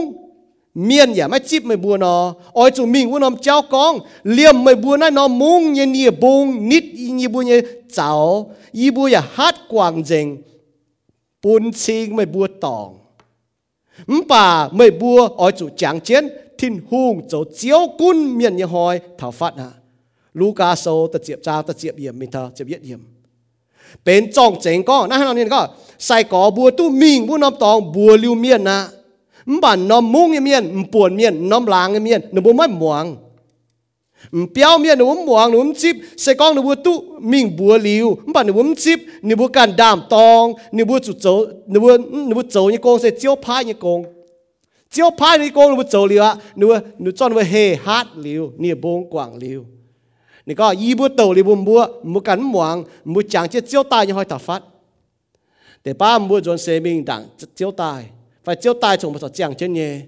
เมียนอย่าไม่จิบไม่บัวนออ้อยจุมิงว่าน้ำเจ้ากองเลี่ยมไม่บัวนั่นน้ำมุ้งเย็นเยี่ยบงนิดยี่บัวเนี่ยเจ้ายี่บัวอย่าฮัดกวางเจง bún xin mới bua tòng. Ừm bà mới bua ở chỗ chẳng chiến, thiên hùng chỗ chiếu cun miền như hỏi thảo phát à Luca sâu ta chiếp cha, ta chiếp yểm mình thờ chiếp yết yểm bên trong chén có na hàng niên có sai có bua tu mình bua nôm tòng, bua lưu miền à ừm bà nôm như miền ừm buồn miền nôm như miền nó bua mất muang mpiao mi nu muang nu chip se kong nu tu ming bua liu ba nu chip ni bu kan dam tong ni bu chu chou ni bu ni bu chou ni kong se chiao pha ni kong chiao pha ni kong nu bu chou liu a nu nu chon wa he hat liu ni bong quang liu ni ko yi bu tàu li bu bua mu kan muang mu chang che chiao tai ni hoi ta phát để ba mu jon se ming dang chiao tai phải chiao tai chung ba so chang chen ye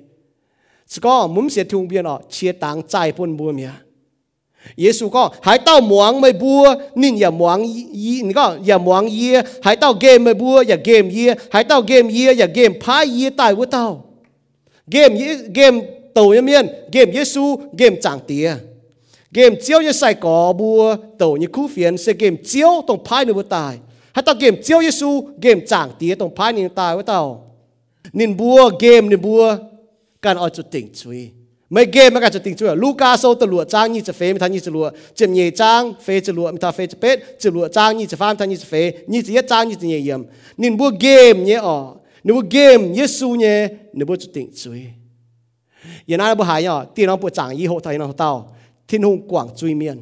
chỉ có muốn sẽ thung biên ở chia tang trái pun bua mía 耶稣讲：喺到忙咪บัวนี่อย่า忙ยีนี่ก็อย่า忙ยี喺到 game 咪บัวอย่า game ยี喺到 game ยีอย่า game พายยีตายว่าเต้า game ยี game โตยังเมียน game 耶稣 game จางเตีย game เจียวยังใส่ก่อบัวโตยังคู่เฟียนเส game เจียวต้องพายในว่าตายให้到 game เจียว耶稣 game จางเตียต้องพายในตายว่าเต้านินบัว game นินบัว กันเอาจุดติ่งจุย ไม่เกมไม่กันจุดติ่งจุยลูกาโซตะลัวจ้างนี่จะเฟไม่ทันนี่จะลัวเจ็บเย่จ้างเฟจะลัวไม่ทันเฟจะเป็ดจะลัวจ้างนี่จะฟ้ามทันนี่จะเฟนี่จะเยจ้างนี่จะเยี่ยมนินบัวเกมเนี่ยอ๋อนิบัวเกมเยซูเนี่ยนิบัวจุดติ่งจุยอย่างนั้นบัวหายอ๋อตีน้องปวดจางยี่หกไทยน้องเต้าทิ้งหงกว่างจุยเมียน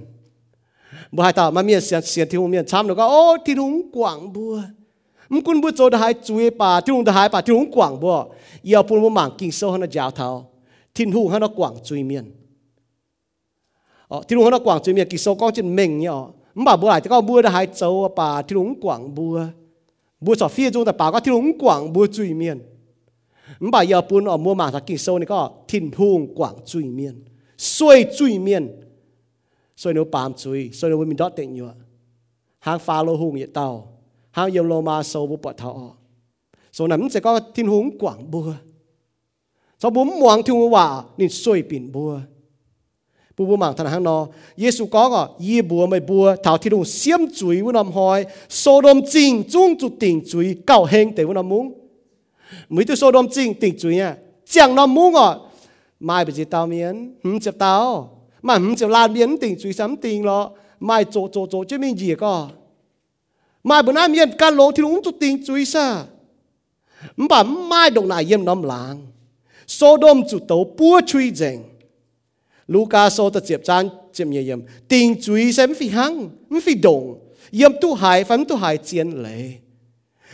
บัวหายเต้ามาเมียนเสียนเสียนทิ้งหงเมียนช้ำแล้วก็โอ้ทิ้งหงกว่างบัว thiên hùng hắn nó quảng truy miền. Ờ, thiên hùng nó quảng truy miền kỳ sâu có trên mình nhở mà bữa lại có bữa đã hai châu bà thiên hùng quảng bữa bữa sọ phía chúng ta bà có thiên hùng quảng bữa chui miền. Mà giờ buôn ở mua mà thật kỳ sâu này có thiên hùng quảng truy miền. Xuôi truy miền. Xuôi nếu bám truy, xuôi nếu mình đót tiền nhựa hàng pha lô hùng nhiệt tàu? Hàng yêu lô ma sâu bút bọt thọ. Số nắm sẽ có thiên hướng quảng bùa สบุมมวงทิวว่านี่ซวยปิ่นบัวปูบูมังทานหังนอเยซูก็ก็ยีบัวไม่บัวเท่าที่ลุงเสียมจุยวุนอมหอยโซโดมจริงจุ้งจุดติ่งจุยเก่าเฮงแต่วุนอมมุ้งมือตัวโซโดมจริงติ่งจุยเนี่ยเจียงนอมมุ้งอ่ะไม่ไปจีเตาเมียนหืมเจ็บเตามาหืมเจ็บลานเมียนติ่งจุยซ้ำติ่งหรอไม่โจโจโจจะไม่เหยียก็ไม่บนหน้าเมียนการลงที่ลุงจุดติ่งจุยซะมันบ่ไม่ดงนายเยี่ยมน้อมลาง Sodom chủ tấu búa truy dành. Luca so ta chiếp chan chiếp nhẹ yếm. Tình truy sẽ phi hăng, phi đồng. Yếm tu hài phán tu hài chiến lệ.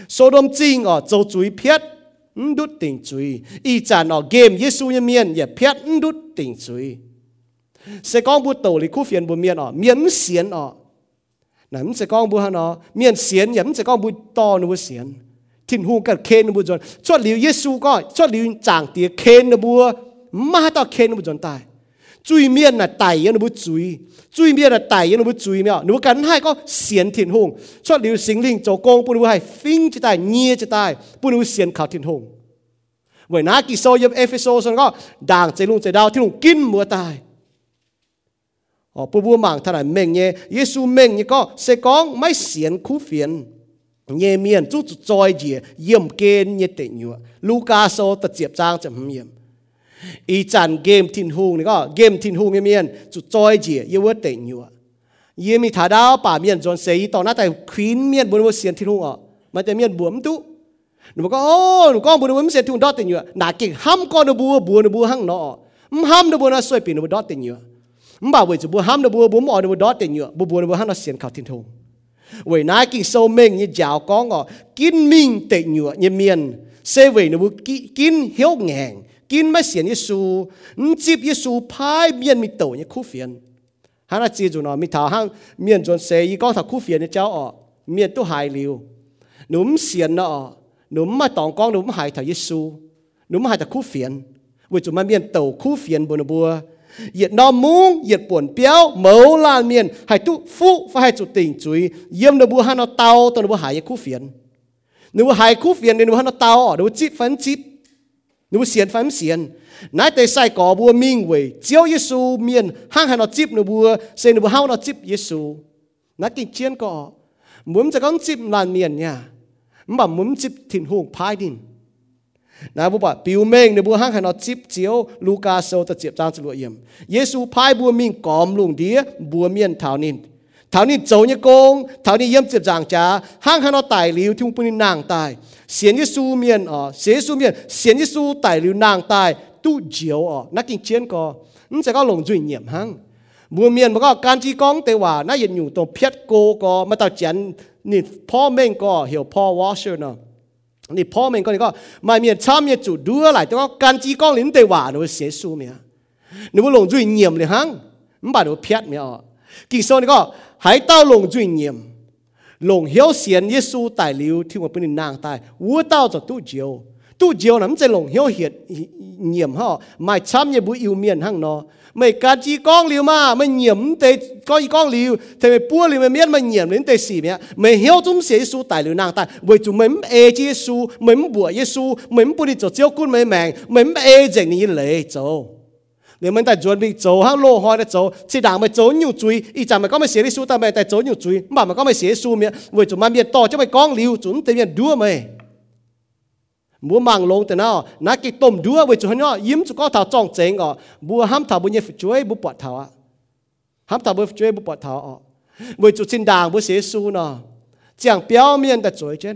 Sodom chinh ở châu truy phiết. Đút tình truy. Y chả ở game Giê-xu như miên. Yếp phiết đút tình truy. Sẽ con bút tàu lý khu phiền bù miên ở. Miễn xiến ở. Nắm sẽ con bút hả nó. Miễn xiến yếm sẽ con bút to nụ xiến. ทิ้นหูกันเคนบุจนชดหลิวเยซูก็ชดหลิวจางเตียเคนบัวมาต่อเคนบุจนตายจุยเมียนน่ะไตยันบุจุยจุยเมียนน่ะไตยันบุจุยเมียหนูกันให้ก็เสียนทิ้นหงชดหลิวสิงลิงโจกงปุนุให้ฟิงจะตายเงียจะตายปุนุเสียนข่าวทิ้นหงเวนากิโซยมเอฟิโซสันก็ด่างใจลุงใจดาวที่ลุงกินมัวตายอ๋อปูบัวหมางทนายเม่งเยเยซูเม่งเยก็เสกองไม่เสียนคู่เฟียน nhẹ miền chút trôi gì yếm kên nhẹ tệ nhựa Luca số tật diệp trang chậm không yếm ý chán game thiên hùng này có game thiên hùng nhẹ miền chút trôi gì yêu vớt tệ nhựa yếm mi thả đao bà miền dọn xây tao nát tại Queen miền buồn vô xiên thiên hùng ọ mà tại miền buồn tú nó có ô nó có buồn vô xiên thiên hùng đó tệ nhựa nà kinh ham con nó bùa bùa nó bùa hăng nọ ham nó bùa nó xoay pin nó đó tệ nhựa mà bảo vậy chú bùa ham nó bùa bùa mỏ nó bùa đó tệ nhựa bùa bùa nó bùa hăng nó xiên khảo thiên hùng vậy nãy kinh sâu mình như giáo có ngọ, kín minh tệ nhựa như miền. Sẽ vậy nó bố kín hiếu ngàn kín mà xiên Giêsu chip Giêsu phai miền mi tổ như khu phiền. Hắn là chỉ nó mi thảo hăng, miền chuẩn xe y có thảo khu phiền như cháu ọ, miền tu hài liu núm xiên nó núm mà tòng con, núm hài thảo Giêsu núm hài thảo khu phiền. Vậy chúng mà miền tổ khu phiền bùa nó bùa yết nó mung yết buồn béo mẫu là miền hay tu phụ phải hay chủ tình chuối yếm nó bùa hắn nó tao tao nó bùa hải khu phiền. Nó bùa hải khu phiền nên bùa hắn nó tao nếu chip phấn chip nếu xiên phấn xiên. Nãy tới sai có bùa minh vậy chiếu Giêsu miền, hang hắn nó chip nó bùa xây nó bùa hao nó chip Giêsu nãy kinh chiến có con chip là miền nha. Mà muốn chip thìn hùng phai đinh นะบุบะปิวเมงในบัวห้างให้นอจิบเจียวลูกาโซตะเจียบจางจลวเยี่ยมเยซูพายบัวมิงกอมลุงเดียบัวเมียนเท่านินเท่านี้โจเนี่ยโกงเท่านี้เยี่ยมเจียบจางจ้าห้างให้นอไต่ลิวที่มุปนินางตายเสียนเยซูเมียนอ๋อเสียเยซูเมียนเสียนเยซูไต่ลิวนางตายตู้เจียวอ๋อนักกินเชียนก็นั่นจะก็ลงจุยเยี่ยมห้างบัวเมียนมันก็การจีกองแต่ว่าน่าเย็นอยู่ตรงเพียดโกก็มาตัดเจียนนี่พ่อเม่งก็เหี่ยวพ่อวอชเชอร์เนาะ 你破门个你个，买面炒面煮多来，这个干鸡公林对话，你会写书没？你会弄最严的行，你把你撇没有？其实你个还到弄最严，弄晓贤耶稣大流，听我不你难带，我到就多久？ตู้เจียวนั้นจะหลงเหี่ยวเหียดเหี่ยมห่อไม่ช้ำยบุอิวเมียนหั่งนอ mày cá chi con liu mà, mày nhiễm tê có gì con liu. Thì mày bua liu mày miết, mày nhiễm đến tê xỉ mẹ. Mày hiểu chúng sẽ su tại liều nàng tại bởi chúng mày ê chi su mày bùa chi su mày bùa đi cho chiếu cún mày mèn mày ê dành như lệ châu nếu mày tại chuẩn bị châu hắc lô hoa để châu chỉ đảng mày châu nhiều chuối, ý chả mày có mày xế đi su tao mày tại châu nhiều chuối. Mà mày có mày xế su mẹ, bởi chúng mày miết to cho mày con liu, chúng tê miết đua mày mua mang lông từ nào? Nãy cái tôm đua với chỗ nó yếm chú có thảo trong chén ọ mua ham thảo bún nhẹ chuối bún bọt thảo á ham thảo bún chuối bún bọt thảo ọ với chú xin đàng bún xế su nó chẳng biểu miệng đã chuối chứ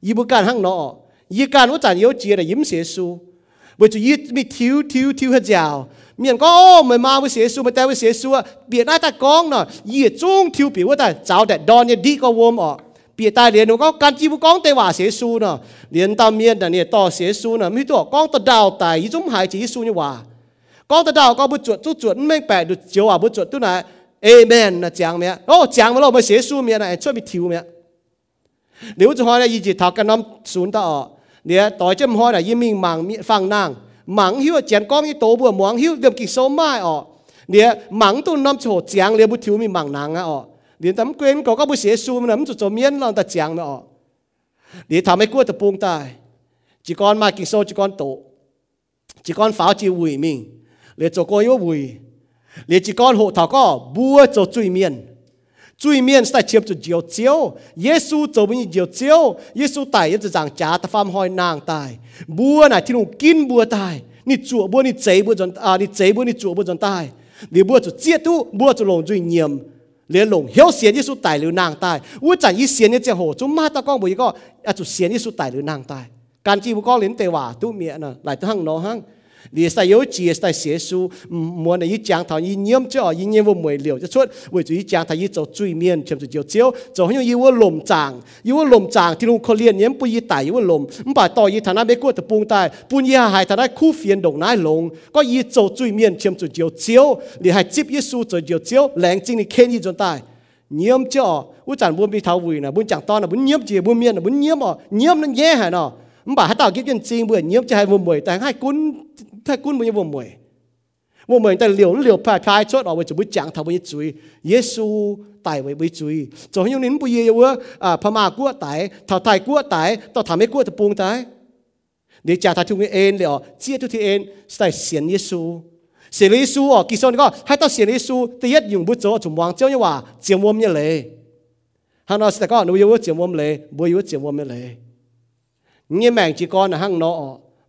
y bún can hăng nó y can nó chẳng yếu chia là yếm xế su với chỗ y bị thiếu thiếu thiếu hết giàu miệng có, ô, mày mà với xế su mày tay với xế su biệt ai ta con nó y trung thiếu biểu ta. Giáo đại đòn như đi có vôm ọ 别大连我讲干只不讲对话写书呢，连到面的你多写书呢，咪多讲得到但一种孩子书你话，讲得到讲不准就准明白就就话不准都来 amen 那讲咩？哦讲了我们写书面呢，出面跳咩？nếu cho hỏi là gì thảo cái năm xuống ta ở nè tối chấm hỏi là yên mình mang phang nàng mang hiu chén con như tổ bùa mang hiu được kỳ số mai ở nè mang tu năm chỗ giang liền bút thiếu mình mang nàng ở 连咱们quên có các bữa写书mà nắm cho miên lòng ta chẳng nữa để thằng mấy cua tập buông tai chỉ con mai kinh số chỉ con tổ chỉ con pháo chỉ hủy mình để cho coi yếu hủy để chỉ con hộ thảo có bua cho truy miên truy miên sẽ chiếm cho chiều chiếu Giêsu cho mình chiều chiếu Giêsu tại yên rằng trả ta phàm hỏi nàng tài bua này thì nó kín bua tài ni chùa bua ni chế bua chân à ni chế bua ni chùa bua chân tài ni bua cho chết tu bua cho lòng duy nhiệm 连龙有先耶稣带流囊带，我在一先的这后，做嘛他讲不一个，啊就先耶稣带流囊带，干只不讲连对话都灭呢，来到行罗行。 你是有节是写书，莫呢一讲他一念就一念我没了，就出为咗一讲他一做最面，全部就招，就好像一我龙长，一我龙长，ที่ลุงเขาเรียนเนี่ยปุยไต่一我ลมมันป่าต่อยีฐานะไม่กลัวตะปุงตายปุญญาหายฐานะคู่เฟียนดงนายลงก็ยีโจจุยเมียนเทียมจุดเจียวเจียวหรือให้จิบยิสูจุดเจียวเจียวแหลงจริงนี่เค้นยีจนตายเยี่ยมเจ้าวุ้จันบุญมีเท้าวุยนะบุญจังตอนนะบุญเยี่ยมเจียบุญเมียนนะบุญเยี่ยมอ่ะเยี่ยมนั่นแย่หายเนาะมันป่าให้ต่อคิดจริงๆเบื่อเยี่ยมจะให้บุญมวยแต่ให้กุ้น ถ้ากุ้นบุญบุญมวยบุญมวยแต่เหลียวเหลียวผ่าคลายชดออกไปจะบุญจังทำบุญจุยเยซูตายไว้บุญจุยจะให้ยงนิ้นบุญเยอะอ่าพม่ากัวตายเท่าไทยกัวตายต่อทำให้กัวตะปูงตายเดี๋ยวจะทำทุกเอ็นเลยอ๋อเจี๊ยทุกที่เอ็นใส่เสียนเยซูเสียนเยซูอ๋อกิโซนก็ให้ต่อเสียนเยซู第一用不着就望เจ้าเนี่ยว่าเจียมวมเนี่ยเลย hang nó sẽ có nuôi yêu chiếm mồm lệ bùi yêu chiếm mồm lệ nghe mẹ chỉ con là hang nó không chỉ yêu chỉ xiênแต่ยังมาบริจาคจะ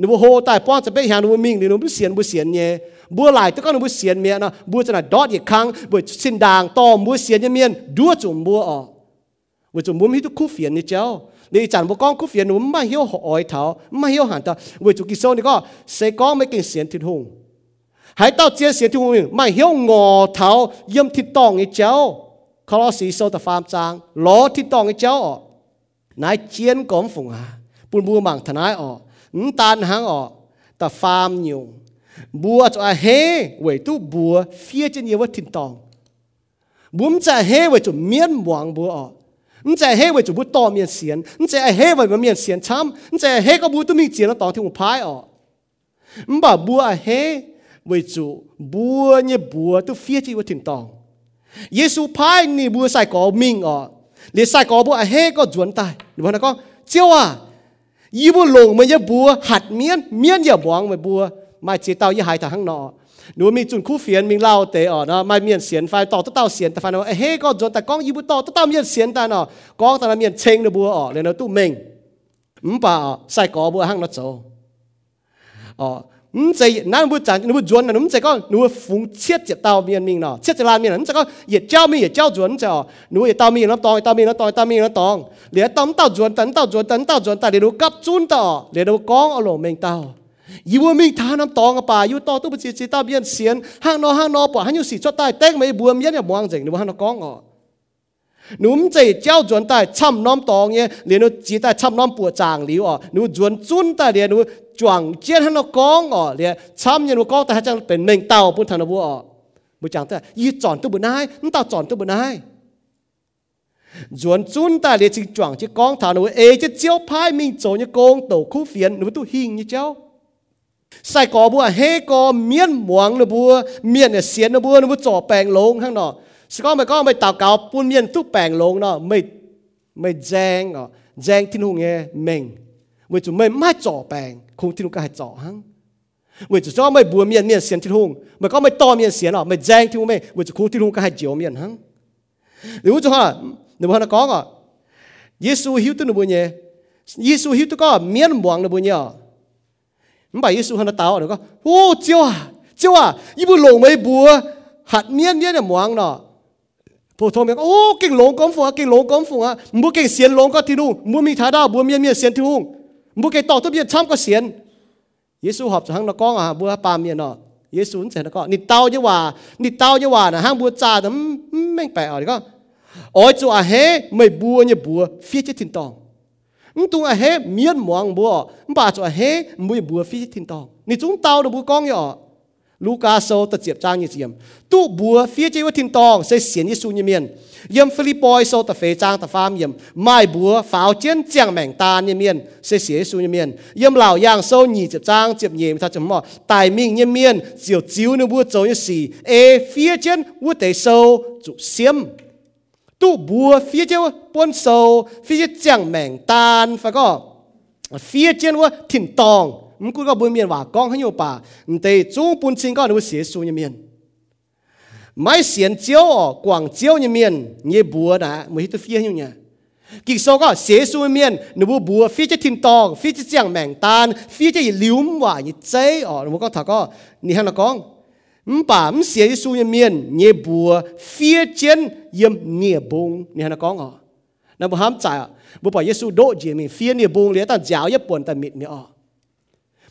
นูโหตายป้อนจะไปหานูมิงนี่นูบุเสียนบุเสียนเนี่ยบัวหลายตะก็นูบุเสียนเมียนะบัวจะน่ะดอดอีกครั้งบัวสินด่างตอมบัวเสียนเมียนดัวจุ่มบัวออกบัวจุ่มบัวมีทุกคู่เฟียนนี่เจ้านี่จันบัวก้องคู่เฟียนหนูไม่เหี้ยวหอยเท้าไม่เหี้ยวหันตาบัวจุกิโซนี่ก็เสก้องไม่กินเสียนทิดหงหายเต้าเจียเสียนทิดหงไม่เหี้ยวงอเท้าเยี่ยมทิดตองนี่เจ้าคลอสีโซตะฟามจางล้อทิดตองนี่เจ้าออกนายเจียนก้มฝงอาปุ่นบัวหมังทนายออก tan hang o ta farm nhiều bùa cho เฮ้ vậy tu bùa phía trên nhiều vật thịt tòng bùm chả hê vậy chủ miên muang bùa o นจะเฮเว่าจุบุตอมียนเสียนนจะเฮเว่ามันมียนเสียนช้ำนจะเฮก็บุตุมีเจียนตองที่ผมพายออกนบ่บัวเฮเว่าจุบัวเนี่ยบัวตุเฟียจีว่าถึงตองเยซูพายนี่บัวใส่กอมิงออกเลยใส่กอบัวเฮก็จวนตายหรือว่าก็เจ้าว่า ยีบัวลงมันจะบัวหัดเมียนเมียนอย่าบวงมันบัวไม่เจีเต้ายี่หายทางข้างนอกหนูมีจุนคู่เฟียนมีเล่าเตะอ๋อเนาะไม่เมียนเสียนไฟต่อตะเต้าเสียนแต่ฟันว่าเฮ้ก็จนแต่ก้องยีบัวต่อตะเต้าเมียนเสียนแต่เนาะก้องแต่ละเมียนเชงเนบัวอ๋อเลยเนาะตู้เมง唔ป่าใส่กอบัวห้างเนาะโจอ๋อ 唔制，那不咱不准呢？唔制个，如果逢切只刀面面咯，切只烂面，唔制个，也教面也教准就，如果也刀面 nó tòng, 刀面 nó tòng, 刀面 nó tòng, lẽ tòng tao chuẩn, tấn tao chuẩn, tấn tao chuẩn, tại để đồ gấp chun tao, để đồ con ở lỗ mình tao. Yêu mình thà nằm tòng ở bà, yêu to tu bứt chỉ chỉ tao biên xiên, hang nó hang nó bỏ, hang yêu xì cho tai, tét mấy buồm yết nhà muang dình, nếu hang nó con ngọ าเบียนเสียนห้างนอห้างนอป่าห้างอยู่สีชดใต้แตงไม่บวมเย็นอย่ามองจริงหรือว่าห้างนอกองอ๋อหนุ่มใจเจ้าจวนใต้ช่ำน้ำตองเนี่ย สก็ไม่ก็ไม่ตากาวปุ่นเมียนทุกแปลงลงเนาะไม่ไม่แจงอ่ะแจงที่นู่นเงเม่งไม่จุไม่ไม่จ่อแปลงคงที่นู่นก็ให้จ่อหังไม่จุก็ไม่บัวเมียนเมียนเสียนที่นู่นไม่ก็ไม่ต่อเมียนเสียนอ่ะไม่แจงที่นู่นไม่ไม่จุคงที่นู่นก็ให้เจียวเมียนหังหรือว่าจะฮะหรือว่าจะก็อ่ะเยซูหิวตัวหนูบุญเย่เยซูหิวตัวก็เมียนหวังหนูบุญเย่มันไปเยซูหันตาอ่ะหนูก็โอ้เจียวอ่ะเจียวอ่ะยี่บุหลงไม่บัวหัดเมียนเมียนหวังเนาะ 普通面哦，给龙功夫啊，给龙功夫啊，唔给闲龙个铁路，唔咪睇到，唔咪咪闲铁路，唔给到都变参个闲。耶稣合就行啦，讲啊，唔啊扮面咯。耶稣就係講，你到就話，你到就話，嗱，行唔揸就唔唔明白啊！你講，我做啊嘿，咪不你不，非只聽當，唔做啊嘿，面望不，唔把做啊嘿，咪不非只聽當，你總到都不講嘅。Luca so ta chiep chang ni chiam tu bua phía chế wa tin tong se xian ni su ni mien yam philippoi so ta fe chang ta pham yam mai bua pháo chen chang meng ta ni mien se xie su ni mien yam lao yang so ni chiep chang chiep ni ta chum mo tai ming ni mien chiu chiu ni bua zo ni si e phía chen wu te so chu xiam tu bua phía chế pon so phía chang meng tan fa go phía chen wa tin tong แมงตายี่เมียนเสียเสียสูยี่เมียนยมเหล่าย่างโซยี่เจียบจางเจียบเยี่ยมถ้าจะมอตายมิงยี่เมียนเจียวจิ๋วนึกบัวโจยี่สี่เอฟิเจนวัวเตโซจุเสียม tu bùa phía trên buôn sầu phía trên chẳng mèn tan phải có phía trên wa thìn tòng mình cũng có buôn miền và con hay nhiều bà để chúng buôn chính có nó sẽ số như miền mai xiên chiếu ở quảng chiếu như miền như bùa đã mới tu phía như nhỉ kỳ sau có sẽ số miền nó bùa bùa phía trên thìn tòng phía trên chẳng mèn tan phía trên liễu mà như chế ở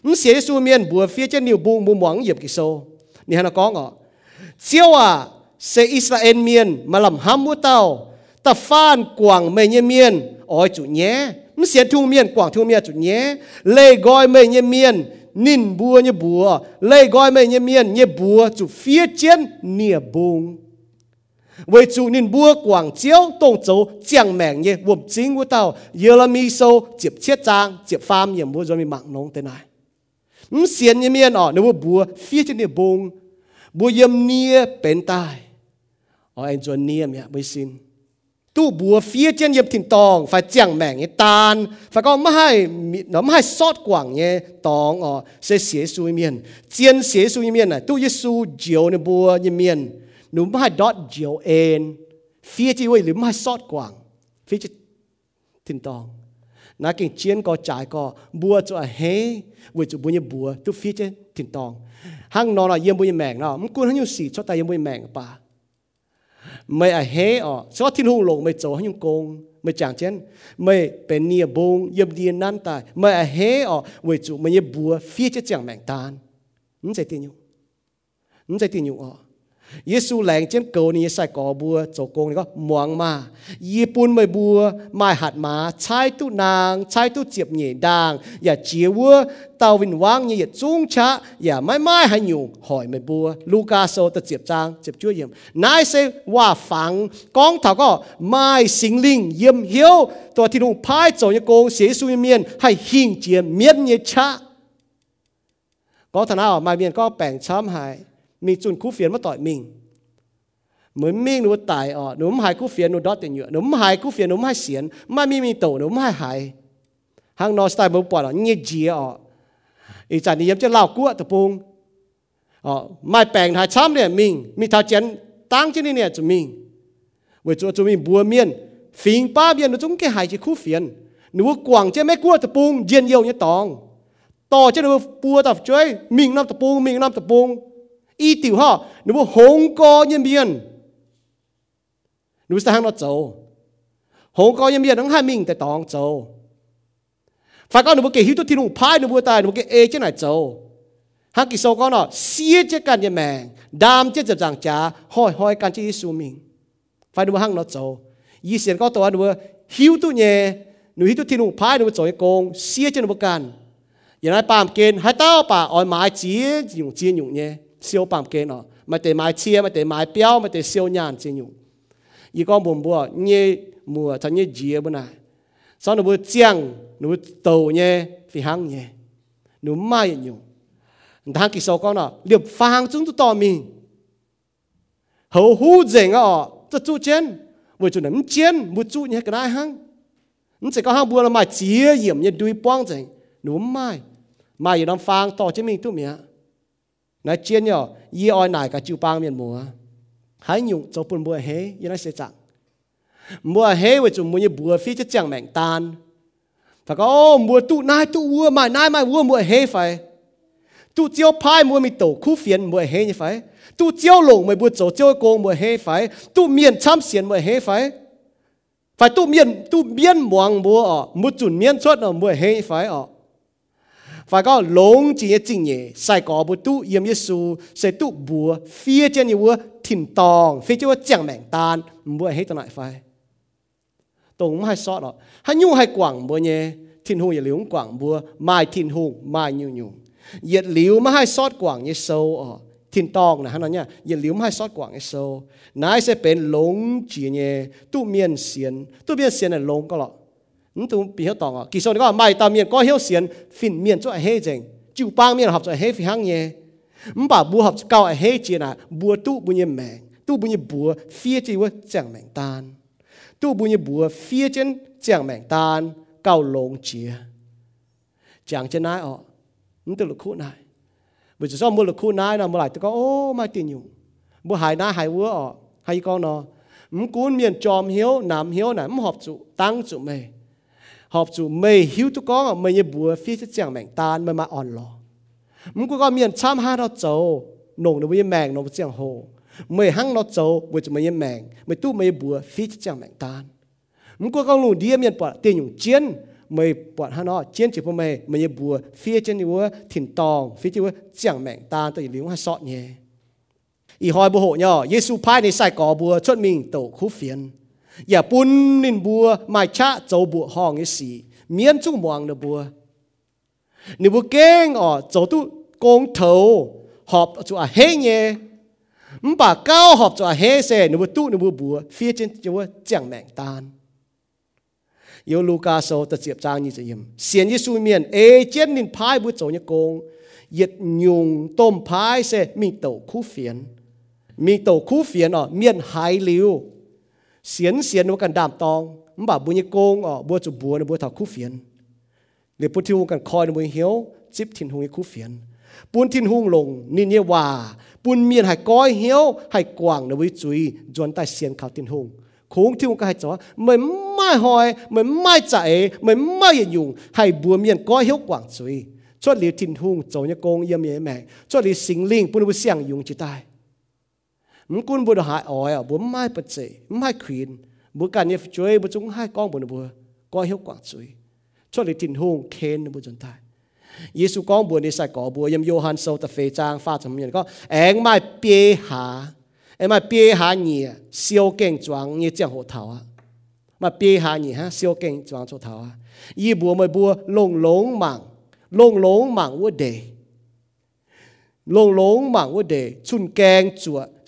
唔写啲书面不非只牛不不忙业嘅数，你喺度讲我，招啊，是以色列面嘛林哈姆道，特翻广美一面，爱主耶，唔写图面广图面主耶，你改美一面。nín à, bùa như bùa. Lấy gói mẹ như miên như bùa chủ phía trên nia bùng. Với chủ nín bùa quảng chiếu tông châu chẳng mẹng như vùng chính của tàu. Giờ là mi sâu chịp chết trang chịp pham như bùa rồi mi mạng nông tên này. มเสียนยังเมียนอ่ะนึกว่าบัวเฟียจะเนี่ยบงบัวยมเนียเป็นตายอ๋อไอ้จวนเนียมเนี่ยไม่สินตู้บัวเฟียเจียนเย็บถิ่นตองฝ่ายเจียงแมงเนี่ยตานฝ่ายก็ไม่ให้เนาะไม่ให้ซอดกว่างเนี่ยตองอ๋อเสียเสียสุยเมียนเจียนเสียสุยเมียนน่ะตู้เยซูเจียวเนี่ยบัวเยเมียนหนูไม่ให้ดอดเจียวเอ็นเฟียจีไว้หรือไม่ให้ซอดกว่างเฟียจะถิ่นตองนักกินเจียนก็จ่ายก็บัวจะเฮ 为主不一步，都飞只天堂。hàng nó là yếm bùi mèng nó, mình cuốn hắn nhiều xì cho tay yếm bùi mèn bà. Mày à hé ọ, cho thiên hùng lộ mày chỗ hắn nhiều công, mày chẳng chén, mày bên nia bông yếm điên nan tài, mày à hé ọ, với chủ mày yếm bùa phía chứ chẳng mèng tan. Mình sẽ tin nhung, mình sẽ tin nhung ọ. 耶稣แรงเช่นเกานี่ใส่กอบัวโจกงนี่ก็มวงมาญี่ปุ่นไม่บัวไม่หัดมาใช้ตู้นางใช้ตู้เจียบเหนียดังอย่าเจียววัวเตาวินวางอย่าจุ้งชะอย่าไม่ไม่ให้อยู่หอยไม่บัวลูกาโซตะเจียบจางเจียบช่วยเยี่ยมนายเซว่าฝังกองเถาก็ไม่สิงลิงเยี่ยมเหี้ยวตัวที่นุ่งพายโจยโกงเสียสุยเมียนให้หิ่งเจียมเมียนเยชะก็ธนาออกมาเมียนก็แป่งช้ำหาย มีจุนคู่เฟียนมาต่อยมิงเหมือนมิงหนูตายอ๋อหนูไม่หายคู่เฟียนหนูดอดเต็มอยู่หนูไม่หายคู่เฟียนหนูไม่หายเสียนไม่มีมีโตหนูไม่หายหายหางนอสไตล์บุปผาอ๋อเงี้ยจีอ๋ออีจานนี้ยังจะเล่ากู้ตะปุง อ๋อไม่แปลงหายช้ำเนี่ยมิงมีทาเจนตั้งที่นี่เนี่ยจะมิงเวจูจะมีบัวเมียนฟิงป้าเมียนหนูจงแค่หายจะคู่เฟียนหนูกวางจะไม่กู้ตะปุงเย็นเยียวเนี่ยตองต่อจะหนูปัวตับช่วยมิงน้ำตะปุงมิงน้ำตะปุง y tiểu ha nó bộ hong co nhân biên nó sẽ hàng nó châu hong co nhân biên nó hai mình tại tòng châu phải có nó bộ cái hiếu thiên hùng phai nó bộ tài nó bộ cái ê chứ này châu hàng kỳ sau có nó xia chứกันnhân mèng đam chứ chập giang cha hỏi hỏiกันchứ Giêsu mình phải nó bộ hàng nó châu y xiên cóตัวnó bộ hiếu tu nhẹ nó hiếu thiên hùng phai nó bộ châu công xia chứ nó bộกันอย่างไรปามเกณฑ์ให้เต้าป่าอ่อนไม้จีอยู่จีอยู่เนี่ย siêu bám kê nó mà để mai chia mà để mai béo mà để siêu nhàn chứ nhung Y con buồn bùa, nhẹ mùa chẳng nhẹ dìa bữa nay. sau nó bữa chiang nó bữa tàu nhẹ, phi hăng nhẹ, nó mai nhung thằng kỳ sau con nó liệp phang chúng tôi tỏ mình hầu hú dễ ngọ cho chú chén vừa chú nấm chén vừa chú nhẹ cái này hăng. Nó sẽ có hăng bùa là mà chia hiểm như đuôi bong dễ nó mai. Mai ở đó phang tỏ cho mình tụi mình nãy chien yo y oi nải ka chu pang miền mùa hai nhung cho bùn bùa hế như se chang. Chẳng he we với mu ni bùa phi cho chang mệnh tan ta ko oh, mua tu nai tu vua mai, nai mai vua mùa he phải tu chiao pai mua mi tổ khu phiền mua he như phải tu chiao lồng mới bùa chỗ chiao công mua he phải tu miền chăm xiên mua he phải phải tu miền tu miền muang mua ở mua chuẩn miền xuất ở mua he phải ở phải có lồng chỉ chính nhẹ sai có bùa tu yếm Giêsu sẽ tu bùa phía trên như bùa thìn tòng phía trên bùa chẳng mèn tan mua hê tao lại phải tổng hai sót đó hai nhung hai quảng bùa nhé thìn hùng ya liễu quảng bùa mai thìn hùng mai nhu nhung เหยียดหลิวมาให้ซอดกว่างเยโซอ๋อทินตองนะฮะนั่นเนี่ยเหยียดหลิวมาให้ซอดกว่างเยโซนายจะเป็นหลงจีเนี่ยตู้เมียนเสียนตู้เมียนเสียนเนี่ยหลงก็หรอก นี่ตู้ปีเขาตองอ่ะกี่โซนก็ไม่ตามเมียนก็เหี้ยวเสียนฟินเมียนจ้าเฮ้จริงจู่ปางเมียนหับจ้าเฮ้ฟิหังเนี่ยมป่าบัวหับเก้าเฮ้จีน่ะบัวตู้บุญยแมงตู้บุญยบัวเฟียจีว่าจังแมงตานตู้บุญยบัวเฟียจันจังแมงตานเก้าหลงเจียจังจะนายอ๋อ nó từ lực khu này bởi sao mua lực khu này là mua lại tôi có ô mai tiền nhung mua hải na hải vua ở hay con nó mắm cuốn miền tròm hiếu nam hiếu này mắm họp trụ tăng trụ mê họp chú mày hiếu tu có mày như bùa phi sẽ chẳng mảnh tan mày mà on lò mày cuốn có miền chăm hai nó châu nồng nó mới mẹng nó chẳng hồ. Mày hăng nó trâu bởi mày như mẹng mày tu mày bùa phi sẽ chẳng mảnh tan. Mày có con lùn đi miền bỏ tiền nhung chiến mày bọn hắn nó chiến chỉ của mày mày như bùa phi trên như thìn tòng phía trên chẳng tan ta tự liễu hai sọt nhé. Ý hộ này sai bùa mình tổ าปุ่นนินบัวไม่ชะโจบัวห้องไอ้สีเมียนจุ้งมวงเนบัวนี่บัวเก่งอ๋อโจตุกงเถาหอบจุอ่ะเฮงเย่มป่าเก้าหอบจุอ่ะเฮเซนี่บัวตุนี่บัวบัวเฟียจินจะว่าจังแมงตาน yêu Luca so ta chép trang như vậy xiên Giêsu miền ê chết nín phai bữa chỗ như công yết nhung tôm phai sẽ mình tàu khu phiền mình tàu khu phiền ở miền hải liu xiên xiên nó cần đàm tong mà bảo bữa như công ở bữa chỗ bữa nó bữa thảo khu phiền để bữa thiêu cần coi nó bữa hiếu chip thiên hùng khu phiền buôn thiên hùng lồng nín như hòa buôn miền hải coi hiếu hải quảng nó bữa chui dọn tại xiên khảo thiên xiên xiên nó cần đàm tòng. Mà bùi như công ở ờ, bùa chụp bùa bùa thảo khu phiền liệu bùi thiêu cần coi nó bùi chip thiên hùng khu phiền bùn thiên hùng lùng nín như hòa. Bùn miền hải coi hiếu, hải quảng nó bùi chui dọn tai khảo thiên hùng. Khốn thiên hùng hải chó mới mai hỏi mới mai chạy mới mai yên dùng hải bùa miền coi hiếu quảng chui cho liệu thiên hùng cháu như công yếm yếm mẹ. Cho liệu sinh linh bùn bùi xiang dùng chỉ tai. มกุนบุดหายอ่อยบุไม่ปัจเจไม่ขวินบุการเนี่ยช่วยบุจงให้กองบุญบัวก็เหี้ยวกว่าช่วยช่วยเลยทินหงเคนบุจนตายยิสุกองบัวในใส่ก่อบัวยมโยฮันโซตเฟจางฟาจำเนียนก็แองไม่เปียหาแองไม่เปียหาเนี่ยเซียวเก่งจวงเนี่ยเจียงหัวเถาอ่ะมาเปียหาเนี่ยฮะเซียวเก่งจวงหัวเถาอ่ะยี่บัวไม่บัวลงหลงหมั่งลงหลงหมั่งวัวเดลงหลงหมั่งวัวเดชุนแกงจวง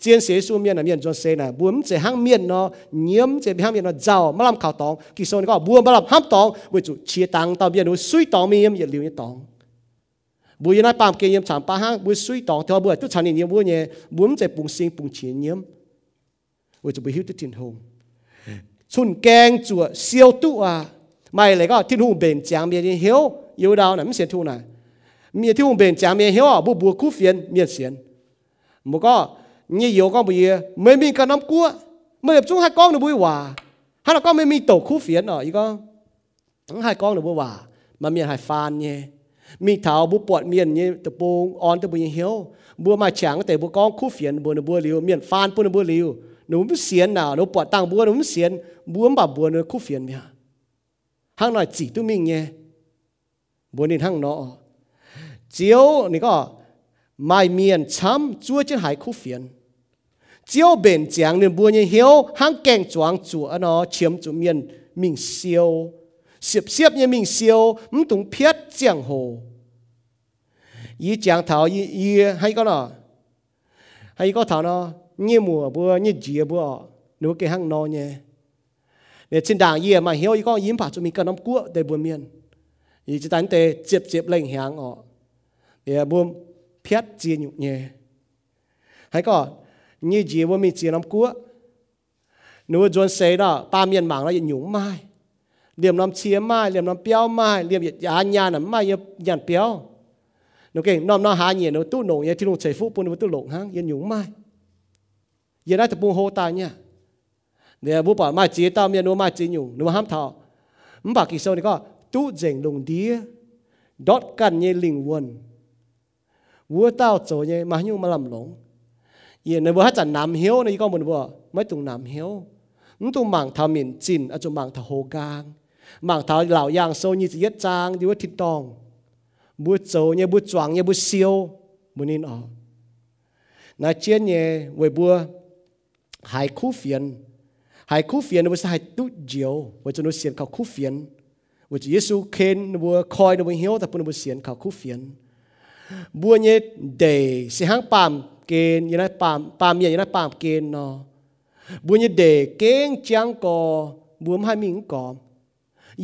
chiến sĩ su miền là miền cho xe này buôn chế hang miền nó nhiễm chế hang miền nó giàu mà làm khảo tòng kỳ sau có buôn mà làm hấp tòng với chủ chia tăng tao miền nó suy tòng miền nhiệt liều nhiệt tòng buôn yên bám kia nhiễm chẳng ba hàng buôn suy tòng theo buôn tức chẳng nhiễm buôn nhé buôn chế bùng sinh bùng chiến nhiễm với chủ bị hiếu tới thiên hùng chun keng chùa siêu tu à mày lại có thiên hùng bền chẳng miền hiếu yêu đau này mới xiên thu này miền thiên hùng bền chẳng miền hiếu à bu bu cú phiền miền xiên một có như yếu con bây giờ, à, mấy mình cả năm cua mới được chúng hai con được bùi hòa. Hai là con mấy mình tổ khu phiến ở ý con? Hai con được bùi hòa mà miền hải phan nhé. Mình thảo bùi bọt miền nhé, tập bông on tập bùi hiếu. Bùa mà chẳng tại bùa con khu phiến bùa nó bùa liu, miền phan bùa nó bùa liu, nó không xiên nào nó bọt tăng bùa nó không xiên bùa mà bùa nó khu phiến mẹ hăng nói chỉ tu mình nhé. Bùa nên hăng nọ. Chiếu này có mai miền chấm chua trên hải khu phiến chiếu bền chẳng nên bùa như hiếu, hang kèng choáng chùa nó, chiếm chủ miền mình siêu. Xếp xếp như mình siêu không tung phiết chẳng hồ. Ý chẳng thảo ý ý hay có nó? Hay có thảo nó? Như mùa bùa như dìa bùa nếu cái hang nó nhé. Để trên đảng ý mà hiếu ý có yếm phạt cho mình cần nắm cua để bùa miền. Ý chỉ tán tê chếp chếp lên hàng ọ để bùa phiết chia nhục nhé. Hay có như gì mà mình chỉ làm cua nếu John say đó ba miền mảng là nhúng mai. Liềm làm chia mai, liềm làm béo mai, liềm nhà nhà nằm mai nhà béo. Nó kêu nó nó hà nhỉ nó tu nổ nhỉ thì nó chạy phụ bún nó tu lộn hăng yên nhúng mai. Yên đã tập bung hô ta nhỉ nè bố bảo, mai chế tao miền nó mai chế nhúng. Nó ham thọ Mấy bảo kỳ sau này có tu dành lùng đĩa đốt cần nhỉ linh quân vua tao chỗ nhỉ mà nhúng mà làm lộn ye ne bo cha nam hiếu ne ko mun bo, mai tung nam hiếu nu tung mang tha min chin, a chu mang tha ho gang. Mang tha lão yang so ni yết chang, di wa thit tong. Bu zo nye bu chuang nye bu siêu bu nín ở na chen nye, we bu hai khu phiền hai khu phiền nó hai tu diệu we chu no xian khảo khu phiền we chu yesu ken nó khoi nó hiếu ta pu nó xian khảo khu phiền bu nye de, si hang pam กณฑ์ยันปามปามยันปามเกณฑ์เนาะบุญยเดเก่งจังก็บุญให้มิงกอม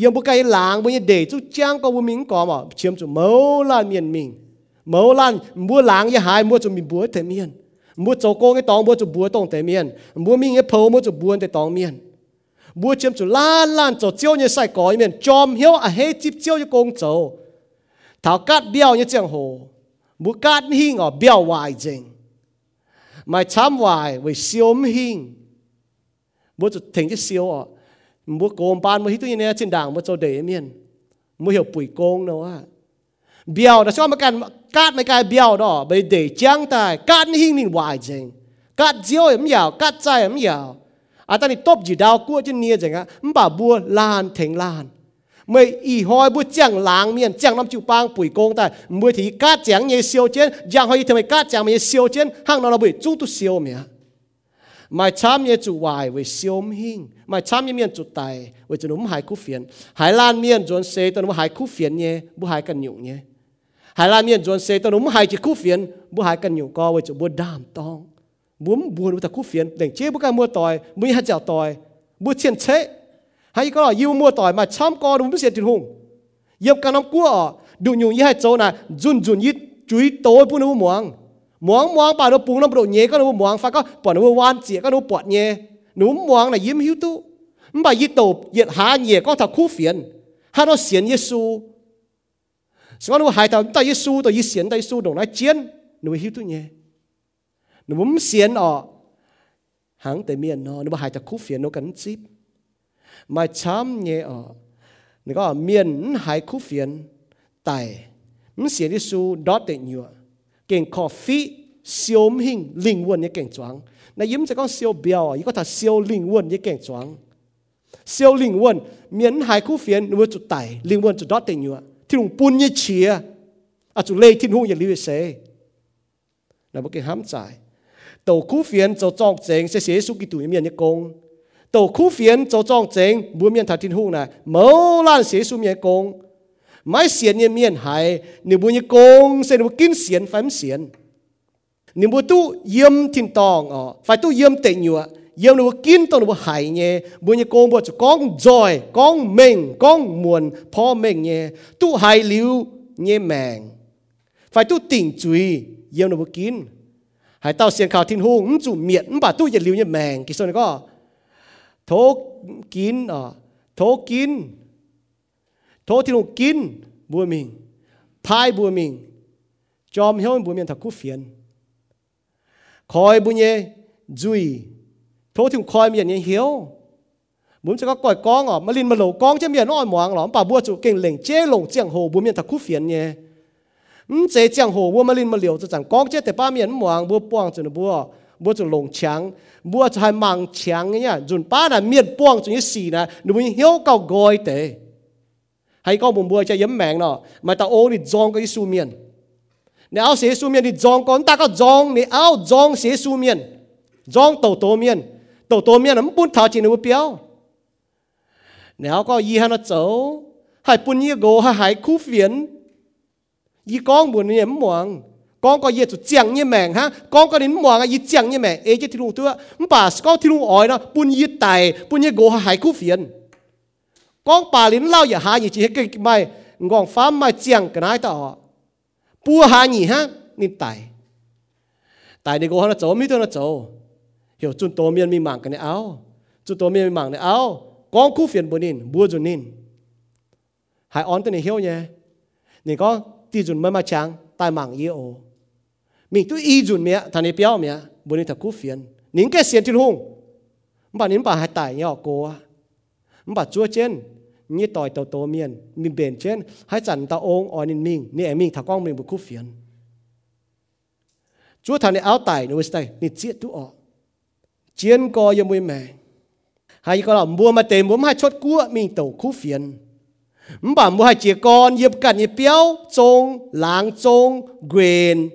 ยังบุกไกหลางบุญยเดจุจังก็บุญมิงกอมอ่ะเชื่อมจุเมาลานเมียนมิงเมาลานบัวหลางยหายบัวจุมีบัวแต่เมียนบัวโจโกงไอตองบัวจุบัวตองแต่เมียนบัวมิงไอเพลบัวจุบัวแต่ตองเมียนบัวเชื่อมจุล้านล้านโจเจียวเนี่ยใส่ก่อยเมียนจอมเหี้ยวอ่ะเฮจิบเจียวจะโกงโจถ้ากัดเบี้ยวเนี่ยเจียงโหบัวกัดหิ้งอ่ะเบี้ยววายจริง mà chăm vài với siêu hình bố cho thành cái siêu à bố cồn ban bố hít tôi nghe trên đảng bố cho để miền bố hiểu bụi công đâu à biểu đó, cho mà cần cắt mấy cái biểu đó bây để trang tài cắt hình mình vài chừng cắt diêu em giàu cắt trái em giàu à ta này top gì đào cua trên nia chừng á. Bà bua lan thành lan mới y hoi bút chẳng láng miền chẳng năm chịu bang bùi công ta mới thì cá chẳng nhẹ siêu trên chẳng hoi thì mới cá chẳng nhẹ siêu trên hăng nó là bùi chú tu siêu mía mà chăm nhẹ chủ hoài với siêu hình mà chăm nhẹ miền chủ tài với chủ nụm hải khu phiền. Hải lan miền chuẩn xe tao núm hải khu phiền nhé bú hải cần nhung nhé. Hải lan miền chuẩn xe tao núm hải chỉ khu phiền bú hải cần nhung co với chủ bu đam tong buông buồn bu ta khu phiền đừng chế bu cái mua tỏi bu hạt chảo tỏi bu chiên chế hay có là yêu mua tỏi mà chăm co đúng biết tiền hùng. Yêu cả năm cua đủ nhung như hai chỗ này dun dun ít chuối tối bu nó muang muang muang bà nó bùng nó bộ nhẹ có nó muang phải có bỏ nó quan chỉ có nó bỏ nhẹ nó muang là yếm hiếu tu. Mà yết tổ yết hạ nhẹ có thằng khu phiền. Hà nó xiên Giêsu sau nó hai thằng ta Giêsu tôi yết xiên ta Giêsu đồng nói chiến. Nó hiếu tu nhẹ nó muốn xiên ở. Hàng tây miền nó nó hai thằng khu phiền, nó cắn chip mà chám nhẹ ở. Nó có, miền hải khu phiền tài mình xỉa đi su đó tệ nhựa. Kèn cà phê siêu hình linh quân như kèn choáng. Na yếm sẽ có siêu biểu ý có thật siêu linh quân như kèn choáng. Siêu linh quân, miền hải khu phiền nó chụp tài linh quân chụp đó tệ nhựa. Thì lùng bún như chia à chút lê thiên hùng như lưu sẽ là một cái hám giải tàu khu phiền cho trọng chén sẽ xế su kỳ tụi miền như công tổ khu phiến cho trong chính muốn miền thật tin hùng này mẫu lan xế xuống miền công. Mãi xiên như miền hải nếu muốn như công sẽ được kinh xiên phải xiên nếu muốn tu yếm tin tòng ở, phải tu yếm tệ nhựa, yếm nếu kinh tòng nếu hải nhé. Muốn như công bộ cho con giỏi, con mình, con muốn phò mình nhé. Tu hải lưu nhé mèn phải tu tỉnh chuy yếm nếu kinh hải tao xiên khảo tin hùng chủ miệng, bà tu yếm lưu nhé mèn cái số này có? โทกินอ่ะโทกินโทที่ลงกินบัวมิงพายบัวมิงจอมเฮียนบัวมิงถักกูเฟียนคอยบุญเยจุยโทที่ลงคอยมีอย่างเฮียวบุญจะก็ก่อยกองอ่ะมาลินมาโหลกองจะมีอย่างอ้อยหมวงหรอป่าบัวจุเก่งเหล่งเจ๊หลงเจียงโหบัวมิงถักกูเฟียนเนี่ยอืมเจ๊เจียงโหบัวมาลินมาเหลียวจะจังกองเจ๊แต่ป้ามีอย่างหมวงบัวป้วงจนบัว thố kín lồng hai mang trắng nhá là nó mới gọi nó mà ta ô đi cái su miền nếu áo xế su miền con ta có dòng nếu áo dòng xế su miền giong tàu tàu miền tàu tàu nó bún thảo chỉ nó béo. Nếu có gì hắn nó cháu hay bún như gỗ hay hay khu phiền con buồn niệm muang con có yết chẳng như mèn ha con có đến mua cái yết chẳng như mèn? Ấy chứ thì luôn tua bà có thì luôn ỏi đó, bún yết tài, bún như gỗ hay hay khu phiền. Con bà lín lao giờ ha gì chỉ cái mai ngon phá mai chẳng cái này tao bùa ha nhỉ ha nên tài. Tài đi gỗ nó chỗ mi tôi nó chỗ hiểu chun tổ miên mi mảng cái này áo. Chun tổ miên mi mảng này áo. Con khu phiền bún nín bùa chun nín. Hải on tên này hiểu nhé nè có ti chun mới mà chẳng tai mảng yêu mình tu y chun mẹ thằng này béo mẹ bữa nín thật khu phiền nín cái xiên thiên hung bà nín bà hai tài nhỏ cô bà chúa trên như tỏi tàu tàu miên mình bền trên hai chẳng ta ong ở nín mình nè mình thằng con mình bữa khu phiền chúa thằng này áo tài nó tay nè chết tu ọ chiến co yêu mui mẹ hay có là mua mà tiền mua hai chốt cua mình tàu khu phiền mình mua hai chị con yếm cạn yếm béo chong láng chong quyền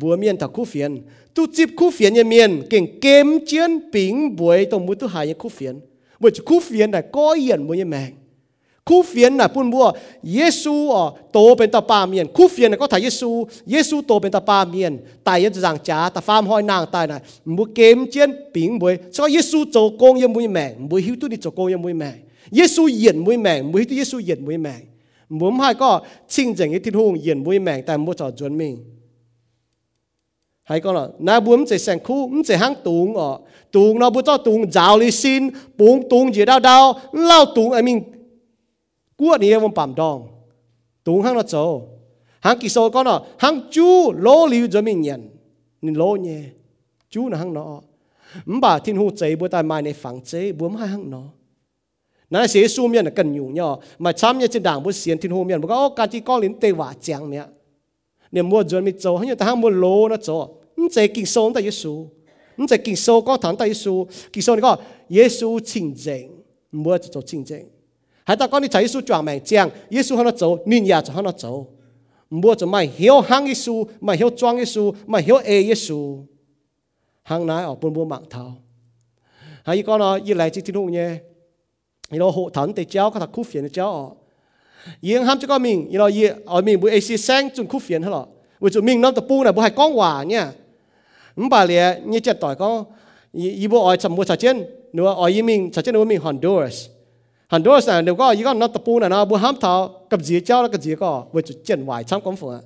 บัวเมียนถักคู่เฟียนตุจิบคู่เฟียนยังเมียนเก่งเกมเจียนปิงบวยตรงมือตุหายยังคู่เฟียนบวยคู่เฟียนแต่ก็เยียนบวยยังแมงคู่เฟียนน่ะปุ่นบัวเยซูอ๋อโตเป็นตาปาเมียนคู่เฟียนน่ะก็ถ่ายเยซูเยซูโตเป็นตาปาเมียนตายยังจางจ้าตาฟามหอยนางตายน่ะมือเกมเจียนปิงบวยชอบเยซูโจโกงยังบวยแมงบวยหิวตุนี่โจโกงยังบวยแมงเยซูเยียนบวยแมงบวยหิวตุเยซูเยียนบวยแมงมุมให้ก็ชิงเจงที่ทุ่งเยียนบวยแมงแต่มัวจอดจวนมิง hay con là na buông chỉ sang khu không chỉ hang tung ở tung nó bữa cho tung giáo lý xin buông tung gì đau đau lao tung ai mình cua này em bám đong tung hang nó chỗ hang kỳ số con là hang chú lô liu cho mình nhận nên lô nhé chú là hang nó, mượn bà thiên hồ chế bữa tai mai này phẳng chế bữa mai hang nó nãy sẽ su miệng là cần nhủ nhau mà chăm nhau trên đảng bữa xiên thiên hồ miệng bữa có cái chỉ con lính tê vả chẳng mẹ nên mua dân bị chỗ hay ta ta mua lô nó chỗ không chế kinh sâu tại Giêsu không chế kinh sâu có thằng tại Giêsu kinh sâu này có Giêsu chính chính mua cho chính chính 喺度讲你就耶稣撞命正，耶稣喺度做，年日就喺度做，唔好就咪晓行耶稣，咪晓装耶稣，咪晓爱耶稣，行奶哦半半盲头。喺讲咯，一嚟就天空嘢，然后学堂地教佢哋酷phiền教哦，已经喊咗个名，然后亦外面会 AC 声仲酷phiền hết rồi，会做名谂到ปูน่ะบ่系讲话nha， 唔把咧你只代講，伊伊部愛什麼實踐？你話愛移民實踐，你話民 Honduras。Honduras 啊，你講依家唔得特步啦，冇喊頭，及自己啦，及自己個會做見壞參咁款。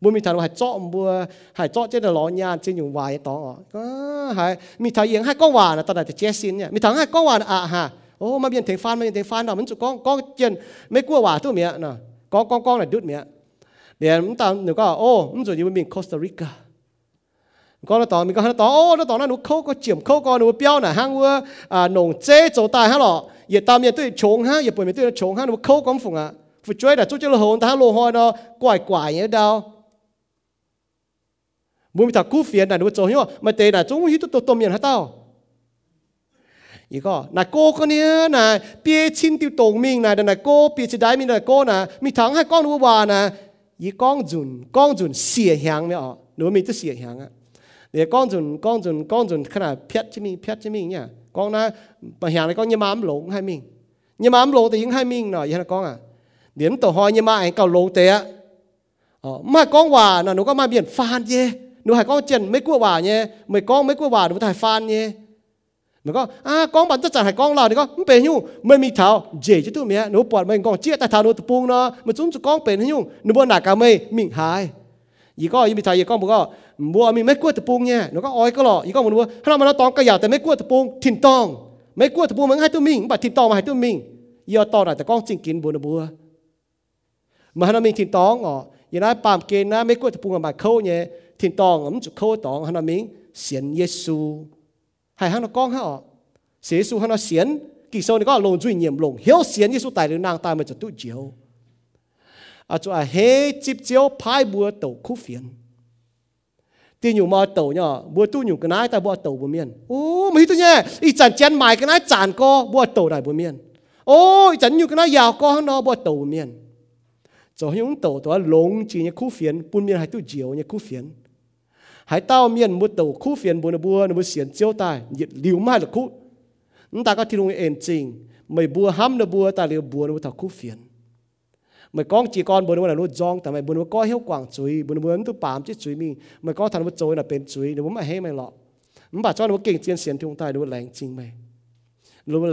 冇咪頭係作唔會係作即係攞嘢，即用壞當哦。啊係，咪頭贏係講話啦，但係就借線嘅。咪頭係講話啊嚇，哦咪變停翻，咪變停翻啦，咪就講講見，咪過話都咩嗱，講講講嚟嘟咩？連唔但你講哦，唔做要變 Costa Rica。có nó tỏ mình có nó tỏ, ô nó tỏ nó nó khâu có chìm khâu, có nó béo nè, hang ua à nồng chế chỗ tai hả lọ. Giờ tao mình tôi chống ha giờ bởi mình tôi chống ha nó khâu con phụng à phụ chơi là chút chơi là hồn ta lô hoa nó quải quải như đâu muốn mình thằng cú phiền là nó chỗ hiểu mà tệ là chúng hít tụt tụt miệng hả tao? 이거 나 꼬거니야 나 삐친 띠 동민 나 나꼬 삐치 다이민 나꼬 나 미탕 할 con 우와 나 이광준 광준 시향며 너미 뜻 시향아 để con dùn con dùn con dùn khá là phết chứ mình phết chứ mình nhá con na bà hàng này con nhớ mám lỗ hai mình nhớ mám lỗ thì những hai mình nọ vậy là con à? Điểm tổ hoa nhớ mà anh cầu lỗ tệ á? Ờ, mà con hòa là nó có mà biển phan dê nó hay con chân mấy cua hòa nhé. Mấy con mấy cua hòa nó phải phan nhé. Nó có à con bản tất cả hai con là thì có không bền nhung. Mình mi thảo, dễ chứ tụi mẹ. Nó bọn mình con chia tay thảo nó tụi buông nó mà chúng tụi con bền nhung. Nó bọn nà cả mày mình hại gì có gì mình thảo gì con bố có mua mi mấy cua tập bung nha. Nó có oi, có lọ ý có muốn mua hắn mà nó tòng cái giờ mấy cua tập bung thìn tòng. Mấy cua tập bung mấy hai tụi mình bà thìn tòng mà hai tụi mình giờ tòng này tại con chính kiến buồn bùa mà hắn mình thìn tòng, ngọ, giờ nói bàm kia mấy cua tập bung mà khâu nhé. Thìn tòng ấm khâu tòng hắn mình xiển Giêsu hay hắn nó con hả Giêsu hắn nó xiển kỳ sau này có lồn duy nhiệm lồn hiếu xiển Giêsu tại đường nàng ta mà chụp tụi chiếu. À chỗ à hê chip chiếu phai khu phiền ti nhủ mò tàu nhỏ bùa tu nhủ cái nái ta bùa tàu bùa miên ô mấy tu nhé y chản chén mài cái nái chản co bùa tàu đại bùa miên ô y chản nhủ cái nái giàu co hơn nó bùa tàu bùa miên cho những tàu đó lông chỉ như khu phiền bùn miên hay tu diều như khu phiền hay tao miên bùa tàu khu phiền bùa bùa, nó bùa xiên chiếu tai, nhiệt liu mai là khu. Chúng ta có thi đua ền trình, mày bùa hâm nó bùa, ta liu bùa nó bùa thảo khu phiền กก็บัวมีไม่กลัวตะปูงเนี่ยหนูก็อ้อยก็หล่ออีก็มันบัวถ้ามันตองกระยาแต่ไม่กลัวตะปูงถิ่นตองไม่กลัวตะปูงมันให้ตัวมิ่งบัดถิ่นตองมาให้ตัวมิ่งยอตองแต่ก้องจริงกินบั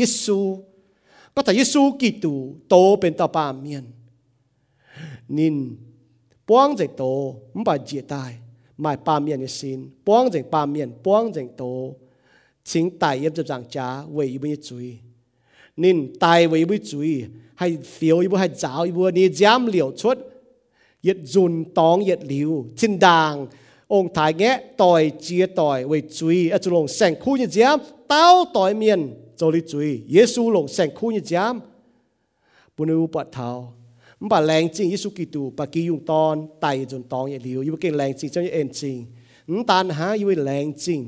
ว ก็แต่เยซูกิตูโตเป็นตาปาเมียนนินป้องเจโตมบาเจียตายหมายปาเมียนในสินป้องเจปาเมียนป้องเจโตชิงไตเย็บจับจังจ้าเวยุบยจุยนินไตเวยุบยจุยให้เฟียวยุบให้จ้าวยุบนี้ย้ำเหลียวชุดเย็ดจุนตองเย็ดหลิวชินดางองถ่ายแงะต่อยเจียต่อยเวจุยอจุลงแสงคู่เย็ดย้ำเต้าต่อยเมียน จลิจุยเยซูหลงแสงคู่ยจามปุนอุปเทามันบ่แรงจริงเยซูกิตูปากียุงตอนไตจนตองอย่าเหลียวยู่เก่งแรงจริงเจ้าเอ็นจริงนตานหาอยู่แรงจริง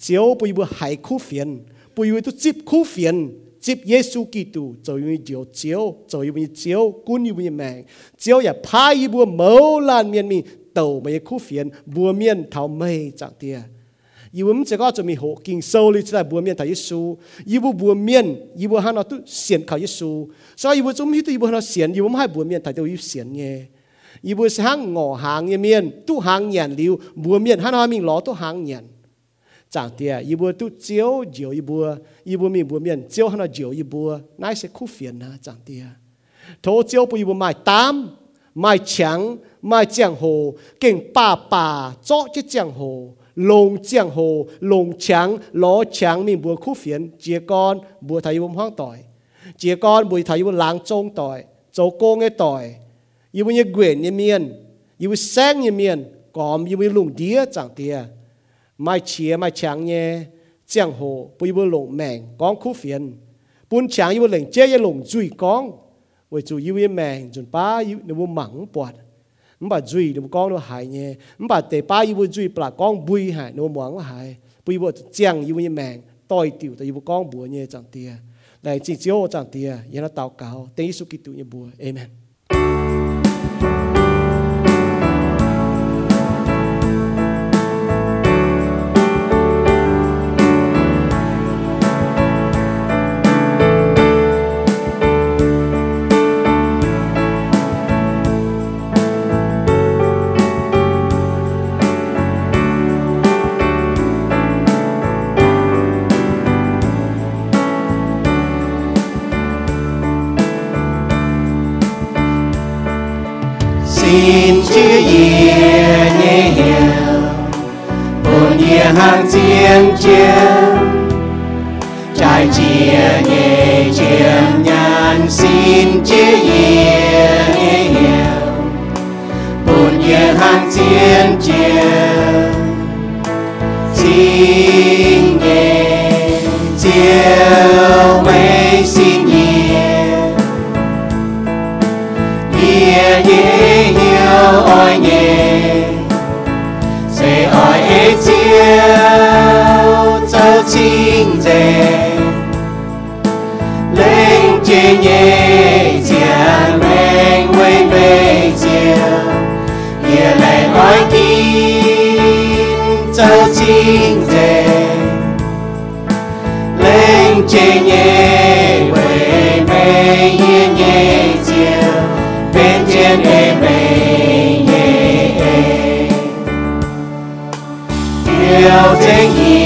เจียวปุยบุหายคู่เฟียนปุยบุตุจิบคู่เฟียนจิบเยซูกิตูจ้อยู่เดียวเจียวจ้อยู่เจียวกุนอยู่แมงเจียวอย่าพายบัวเมาลานเมียนมีเต่าไม่คู่เฟียนบัวเมียนเท่าไม่จากเตีย 伊我们这个准备好，经手里出来不面他一输，伊不不面，伊不喊他都显靠一输，所以伊不准备都伊不喊他显，伊我们还不面他都有显耶。伊不是喊我行一面，都行眼流，不面喊他名老都行眼。长的伊不都招招伊不，伊不面不面招喊他招伊不，那是苦烦呐，长的。头招不伊不买单，买强，买江湖，跟爸爸做这江湖。lồng chiang hồ lồng trắng ló trắng mình bùa khu phiền chia con, bùa thầy bùm hoang tỏi. Chia con, bùi thầy bùm láng trông tỏi chỗ cô nghe tỏi. Yu bùi như quyển như miền yu bùi sáng như miền còn yu bùi lùng đĩa chẳng tìa. Mai chia mai trắng nhé chiang hồ bùi bùi lồng mèng con khu phiền bùn trắng yu bùi lệnh chê yu lồng dùi con. Với chú yêu mèng dùn ba yu bùi mắng bọt 唔把水你讲到害呢，唔把地巴要水不啦讲背害，你望我害，背我将要命代掉，就要讲背呢chẳng tia，嚟至少我chẳng tia，然后祷告，第一数基督嘅背，amen。 Xin chữ ye nhé hiểu buồn ye hàng chiến chiến trái chia nhẹ chiến nhàn xin chữ ye nhé hiểu buồn ye hàng chiến chiến yêu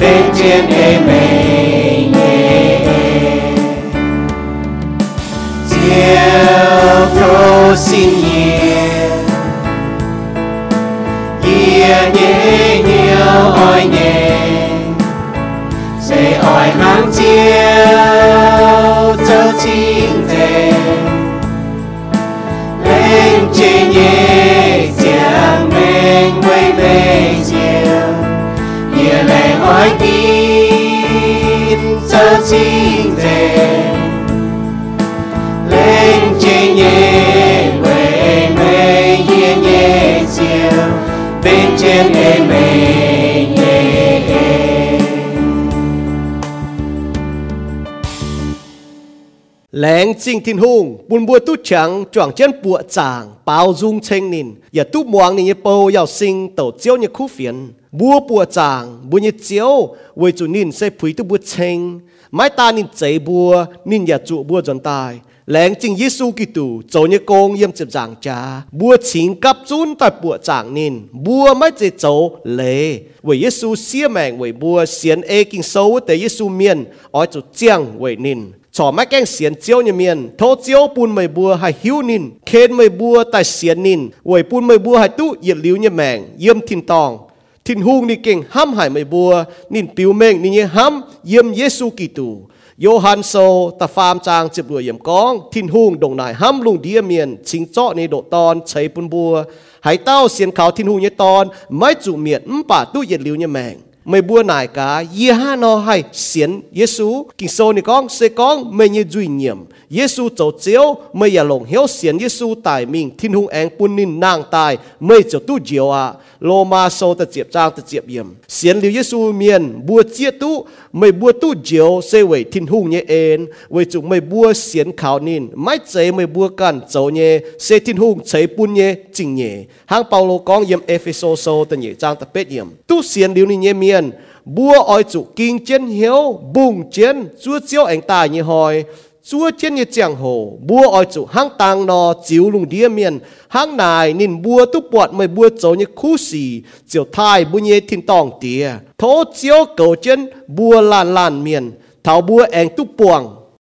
bên trên ê mê nhẹ chiều thô xin nhiều Ia nhé nhiều oi nhé sẽ oi hàng chiều cho chính thể lên trên nhé chẳng mình quay về nhẹ lệ oi kín cho chính thể lên trên nhẹ quay về nhẹ nhẹ chiều. Bên trên em nhẹ nhẹ Leng chinh thiên hung, buồn bùa tu chẳng, choàng chân bùa chàng, bao dung chênh nín, ya tu muang nín bầu yào sinh tàu chiếu như khu phiền, bùa bùa chàng, bùa như chiếu, với chủ nín sẽ phủy tu bùa chênh, mái ta nín chạy bùa, nín ya trụ bùa dọn tài, leng chinh Giêsu Kitô, châu như công yếm chụp giảng cha, bùa chính cấp chun tại bùa chàng nín, bùa mái chế châu lệ, với Giêsu xia mèng với bùa xiên ê kinh sâu tế Giêsu miên, oi chủ chiang với nín, ชอไม่แกงเสียนเจียวเนี่ยเมียนโทเจียวปูนไม่บัวให้หิวนินเคนไม่บัวแต่เสียนนินไว้ปูนไม่บัวให้ตู้เหยียดลิ้วเนี่ยแมงเยี่ยมทินตอง ทินหุงนี่เก่งห้ำหายไม่บัวนินปิวเมงนี่เนี่ยห้ำเยี่ยมเยซูกิตูโยฮันโซตะฟามจางเจ็บรวยเยี่ยมกอง ทินหุงดงนายห้ำลุงเดียเมียนชิงเจาะในโดตอนใช้ปุนบัวหายเต้าเสียนเขาทินหุงเนี่ยตอน ไม่จุเมียนมป่าตู้เหยียดลิวเนี่ยแมง mày bua nải cả ye ha nó hay xiên Giêsu kinh sâu này con, sẽ con mày như duy nhiệm. Giêsu tổ chiếu mày ya lòng hiếu xiên Giêsu tại mình. Thiên hung anh quân nín nàng tài mày cho tu diệu à lô ma sâu ta chiệp trang ta chiệp yểm. Xiên liu Giêsu miền bua chia tu. Mày bua tu diệu, sẽ vậy thiên hung nhé en vậy chúng mày bua xiên khảo nín. Mãi chế mày bua cản dấu nhé sẽ thiên hung chế quân nhé chính nhé hang Paulo con yểm Ephesos sâu ta nhé trang ta pet yểm. Tu xiên liu ni nhé miền bua oi chủ kinh chiến hiếu, bùng chiến, chúa chiếu anh tài như hỏi chúa chiến như chẳng hồ bua oi chủ hang tàng nò chiếu lùng đĩa miền. Hang nài nên bua tu bọt mới bua chỗ như khu xì, chiều thai bu nhé thiên tòng tía. Thố chiếu cầu chân bua lan lan miền thảo bua anh tu buồng